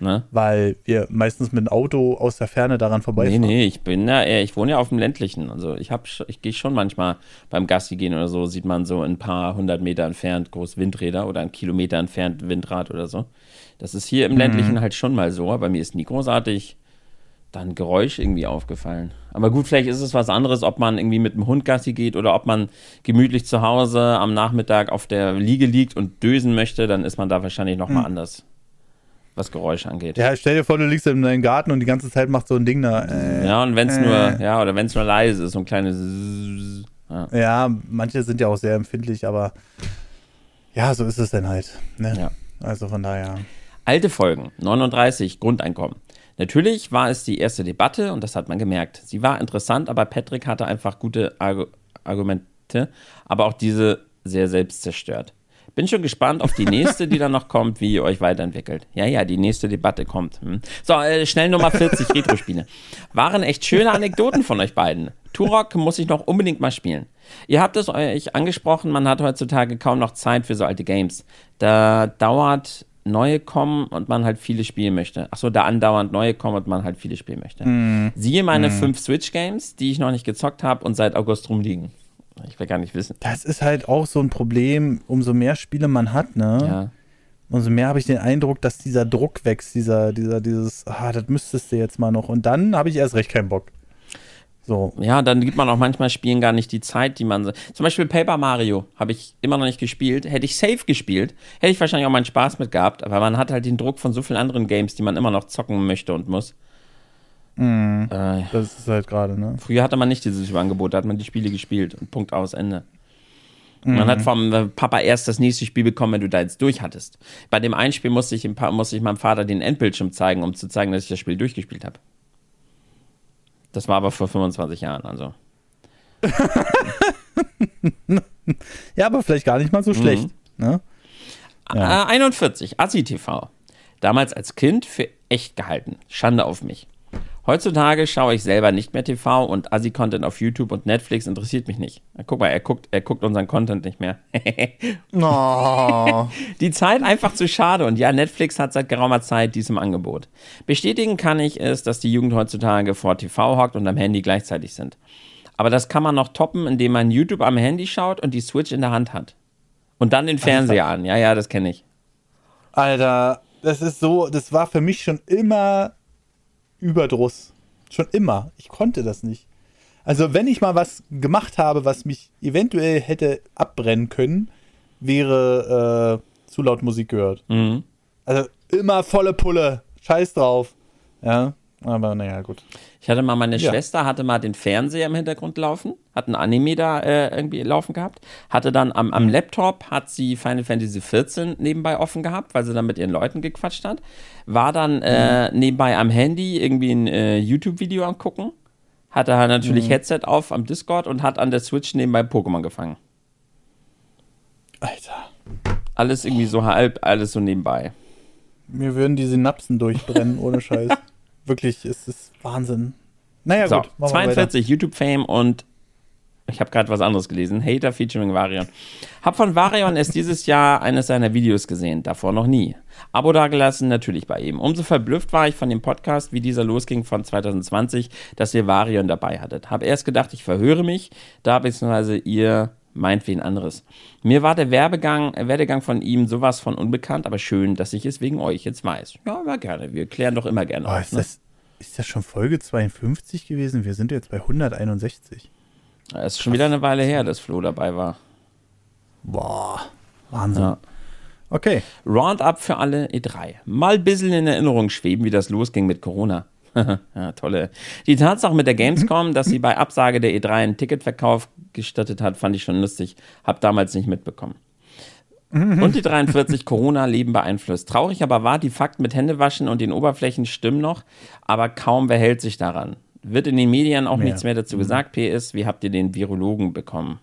Ne? Weil wir meistens mit dem Auto aus der Ferne daran Nee, vorbeifahren. nee, ich bin ja, ich wohne ja auf dem ländlichen. Also ich hab, sch- ich gehe schon manchmal beim Gassi gehen oder so, sieht man so ein paar hundert Meter entfernt groß Windräder oder ein Kilometer entfernt Windrad oder so. Das ist hier im ländlichen halt schon mal so, aber mir ist nie großartig dann Geräusch irgendwie aufgefallen. Aber gut, vielleicht ist es was anderes, ob man irgendwie mit dem Hund Gassi geht oder ob man gemütlich zu Hause am Nachmittag auf der Liege liegt und dösen möchte, dann ist man da wahrscheinlich noch mal anders, was Geräusche angeht. Ja, stell dir vor, du liegst in deinem Garten und die ganze Zeit macht so ein Ding da. Äh, Ja, und wenn es Äh. nur, ja, oder wenn es nur leise ist, so ein kleines ja. Ja, manche sind ja auch sehr empfindlich, aber ja, so ist es dann halt. Ne? Ja. Also von daher. Alte Folgen, 39, Grundeinkommen. Natürlich war es die erste Debatte und das hat man gemerkt. Sie war interessant, aber Patrick hatte einfach gute Argu Argumente, aber auch diese sehr selbst zerstört. Bin schon gespannt auf die nächste, die dann noch kommt, wie ihr euch weiterentwickelt. Ja, ja, die nächste Debatte kommt. Hm. So, äh, schnell Nummer 40, Retro-Spiele. Waren echt schöne Anekdoten von euch beiden. Turok muss ich noch unbedingt mal spielen. Ihr habt es euch angesprochen, man hat heutzutage kaum noch Zeit für so alte Games. Da dauert neue kommen und man halt viele spielen möchte. Achso, da andauernd neue kommen und man halt viele spielen möchte. Siehe meine fünf Switch-Games, die ich noch nicht gezockt habe und seit August rumliegen. Ich will gar nicht wissen. Das ist halt auch so ein Problem, umso mehr Spiele man hat, ne? Ja. Umso mehr habe ich den Eindruck, dass dieser Druck wächst, dieser, dieser, dieses, ah, das müsstest du jetzt mal noch. Und dann habe ich erst recht keinen Bock. So. Ja, dann gibt man auch manchmal Spielen gar nicht die Zeit, die man. Zum Beispiel Paper Mario habe ich immer noch nicht gespielt. Hätte ich safe gespielt, hätte ich wahrscheinlich auch meinen Spaß mit gehabt. Aber man hat halt den Druck von so vielen anderen Games, die man immer noch zocken möchte und muss. Mhm. Äh, Das ist halt gerade, ne? früher hatte man nicht dieses Überangebot, da hat man die Spiele gespielt und Punkt aus Ende. Man hat vom äh, Papa erst das nächste Spiel bekommen, wenn du da jetzt durch hattest. Bei dem einen Spiel musste ich, musste ich meinem Vater den Endbildschirm zeigen, um zu zeigen, dass ich das Spiel durchgespielt habe. Das war aber vor 25 Jahren, also. Ja, aber vielleicht gar nicht mal so schlecht. Ne? Ja. Äh, 41, Assi TV. Damals als Kind für echt gehalten. Schande auf mich. Heutzutage schaue ich selber nicht mehr TV und Assi-Content auf YouTube und Netflix interessiert mich nicht. Guck mal, er guckt, er guckt unseren Content nicht mehr. Oh. Die Zeit einfach zu schade und ja, Netflix hat seit geraumer Zeit dies im Angebot. Bestätigen kann ich es, dass die Jugend heutzutage vor TV hockt und am Handy gleichzeitig sind. Aber das kann man noch toppen, indem man YouTube am Handy schaut und die Switch in der Hand hat. Und dann den Fernseher an. Ja, ja, das kenne ich. Alter, das ist so, das war für mich schon immer Überdruss. Schon immer. Ich konnte das nicht. Also, wenn ich mal was gemacht habe, was mich eventuell hätte abbrennen können, wäre äh, zu laut Musik gehört. Mhm. Also immer volle Pulle. Scheiß drauf. Ja, aber naja, gut. Ich hatte mal, meine Ja. Schwester hatte mal den Fernseher im Hintergrund laufen, hat ein Anime da äh, irgendwie laufen gehabt, hatte dann am, am Laptop, hat sie Final Fantasy XIV nebenbei offen gehabt, weil sie dann mit ihren Leuten gequatscht hat, war dann äh, nebenbei am Handy irgendwie ein äh, YouTube-Video am gucken, hatte er natürlich mhm. Headset auf am Discord und hat an der Switch nebenbei Pokémon gefangen. Alter. Alles irgendwie so halb, alles so nebenbei. Mir würden die Synapsen durchbrennen, ohne Scheiß. Wirklich, es ist Wahnsinn. Naja, so, gut. 42 YouTube-Fame und ich habe gerade was anderes gelesen. Hater featuring Varion. Hab von Varion erst dieses Jahr eines seiner Videos gesehen, davor noch nie. Abo dagelassen, natürlich bei ihm. Umso verblüfft war ich von dem Podcast, wie dieser losging von 2020, dass ihr Varion dabei hattet. Hab erst gedacht, ich verhöre mich, da beziehungsweise ihr meint wen anderes. Mir war der Werbegang, äh, Werdegang von ihm sowas von unbekannt, aber schön, dass ich es wegen euch jetzt weiß. Ja, aber gerne. Wir klären doch immer gerne. Oh, auf, ist, ne? das, ist das schon Folge 52 gewesen? Wir sind jetzt bei 161. Es ist schon wieder eine Weile her, dass Flo dabei war. Boah, Wahnsinn. Ja. Okay. Roundup für alle E3. Mal ein bisschen in Erinnerung schweben, wie das losging mit Corona. ja, tolle. Die Tatsache mit der Gamescom, dass sie bei Absage der E3 einen Ticketverkauf gestattet hat, fand ich schon lustig. Hab damals nicht mitbekommen. Und die 43 Corona-Leben beeinflusst. Traurig aber war, die Fakten mit Händewaschen und den Oberflächen stimmen noch, aber kaum wer hält sich daran. Wird in den Medien auch mehr. nichts mehr dazu mhm. gesagt. PS, wie habt ihr den Virologen bekommen?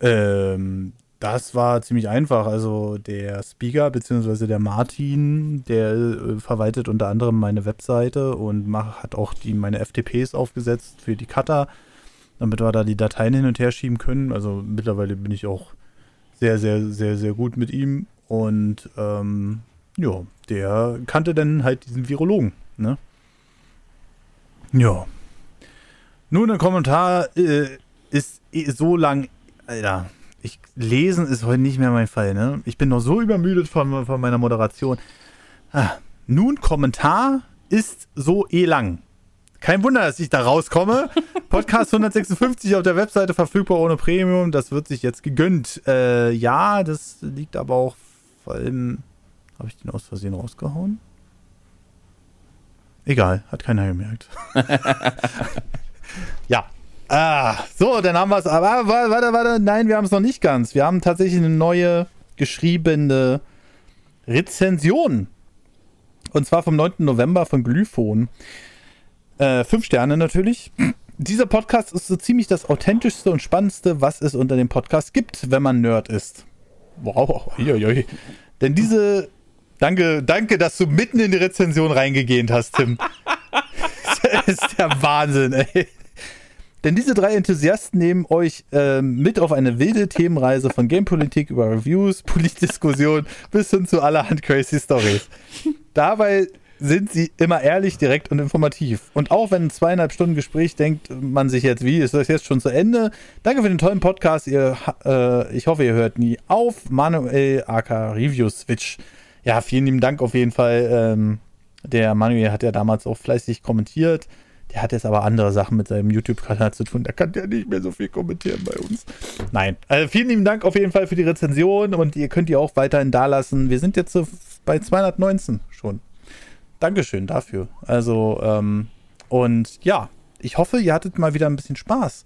Ähm, das war ziemlich einfach. Also der Speaker bzw. der Martin, der äh, verwaltet unter anderem meine Webseite und mach, hat auch die, meine FTPs aufgesetzt für die Cutter, damit wir da die Dateien hin und her schieben können. Also mittlerweile bin ich auch sehr, sehr, sehr, sehr gut mit ihm. Und ähm, ja, der kannte dann halt diesen Virologen. Ne? Ja. Nun, ein Kommentar äh, ist eh so lang. Alter, ich, lesen ist heute nicht mehr mein Fall, ne? Ich bin noch so übermüdet von, von meiner Moderation. Ah, nun, Kommentar ist so eh lang. Kein Wunder, dass ich da rauskomme. Podcast 156 auf der Webseite verfügbar ohne Premium. Das wird sich jetzt gegönnt. Äh, ja, das liegt aber auch vor allem. Habe ich den aus Versehen rausgehauen? Egal, hat keiner gemerkt. ja. Ah, so, dann haben wir es. Aber warte, warte, nein, wir haben es noch nicht ganz. Wir haben tatsächlich eine neue geschriebene Rezension. Und zwar vom 9. November von Glyphon. Äh, fünf Sterne natürlich. Dieser Podcast ist so ziemlich das authentischste und spannendste, was es unter dem Podcast gibt, wenn man Nerd ist. Wow, oi, Denn diese Danke, danke, dass du mitten in die Rezension reingegeben hast, Tim. das ist der Wahnsinn, ey. Denn diese drei Enthusiasten nehmen euch äh, mit auf eine wilde Themenreise von Gamepolitik über Reviews, Politdiskussionen bis hin zu allerhand crazy Stories. Dabei sind sie immer ehrlich, direkt und informativ. Und auch wenn ein zweieinhalb Stunden Gespräch denkt man sich jetzt, wie ist das jetzt schon zu Ende? Danke für den tollen Podcast. Ihr, äh, ich hoffe, ihr hört nie auf. Manuel AK Review Switch. Ja, vielen lieben Dank auf jeden Fall. Ähm, der Manuel hat ja damals auch fleißig kommentiert. Der hat jetzt aber andere Sachen mit seinem YouTube-Kanal zu tun. Da kann der nicht mehr so viel kommentieren bei uns. Nein. Also vielen lieben Dank auf jeden Fall für die Rezension und ihr könnt die auch weiterhin da lassen. Wir sind jetzt so bei 219 schon. Dankeschön dafür. Also, ähm, und ja, ich hoffe, ihr hattet mal wieder ein bisschen Spaß.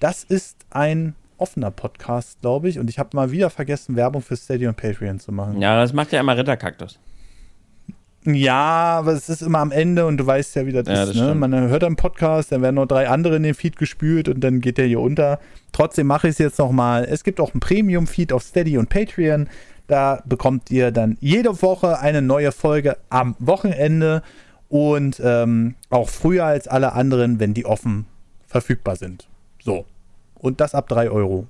Das ist ein offener Podcast, glaube ich. Und ich habe mal wieder vergessen, Werbung für Steady Patreon zu machen. Ja, das macht ja immer Ritterkaktus. Ja, aber es ist immer am Ende und du weißt ja, wie das, ja, ist. Das ne? Man hört einen Podcast, dann werden noch drei andere in den Feed gespült und dann geht der hier unter. Trotzdem mache ich es jetzt nochmal. Es gibt auch einen Premium-Feed auf Steady und Patreon. Da bekommt ihr dann jede Woche eine neue Folge am Wochenende und ähm, auch früher als alle anderen, wenn die offen verfügbar sind. So, und das ab 3 Euro.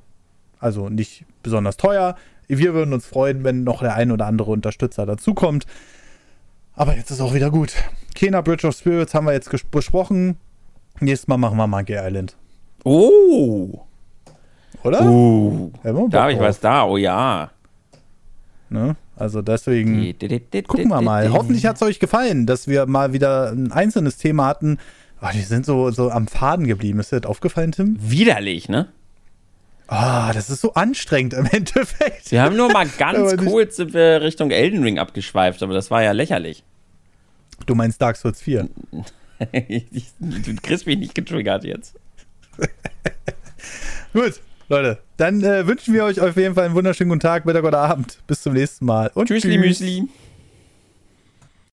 Also nicht besonders teuer. Wir würden uns freuen, wenn noch der ein oder andere Unterstützer dazukommt. Aber jetzt ist auch wieder gut. Kena Bridge of Spirits haben wir jetzt besprochen. Nächstes Mal machen wir Monkey Island. Oh! Oder? Uh, da habe ich was da, oh ja. Ne? Also deswegen gucken wir mal. Hoffentlich hat es euch gefallen, dass wir mal wieder ein einzelnes Thema hatten, Oh, die sind so, so am Faden geblieben. Ist dir das aufgefallen, Tim? Widerlich, ne? Ah, oh, das ist so anstrengend im Endeffekt. Wir haben nur mal ganz kurz Richtung Elden Ring abgeschweift, aber das war ja lächerlich. Du meinst Dark Souls 4? du kriegst mich nicht getriggert jetzt. Gut, Leute, dann äh, wünschen wir euch auf jeden Fall einen wunderschönen guten Tag, Mittag oder Abend. Bis zum nächsten Mal. Und tschüss. Müsli.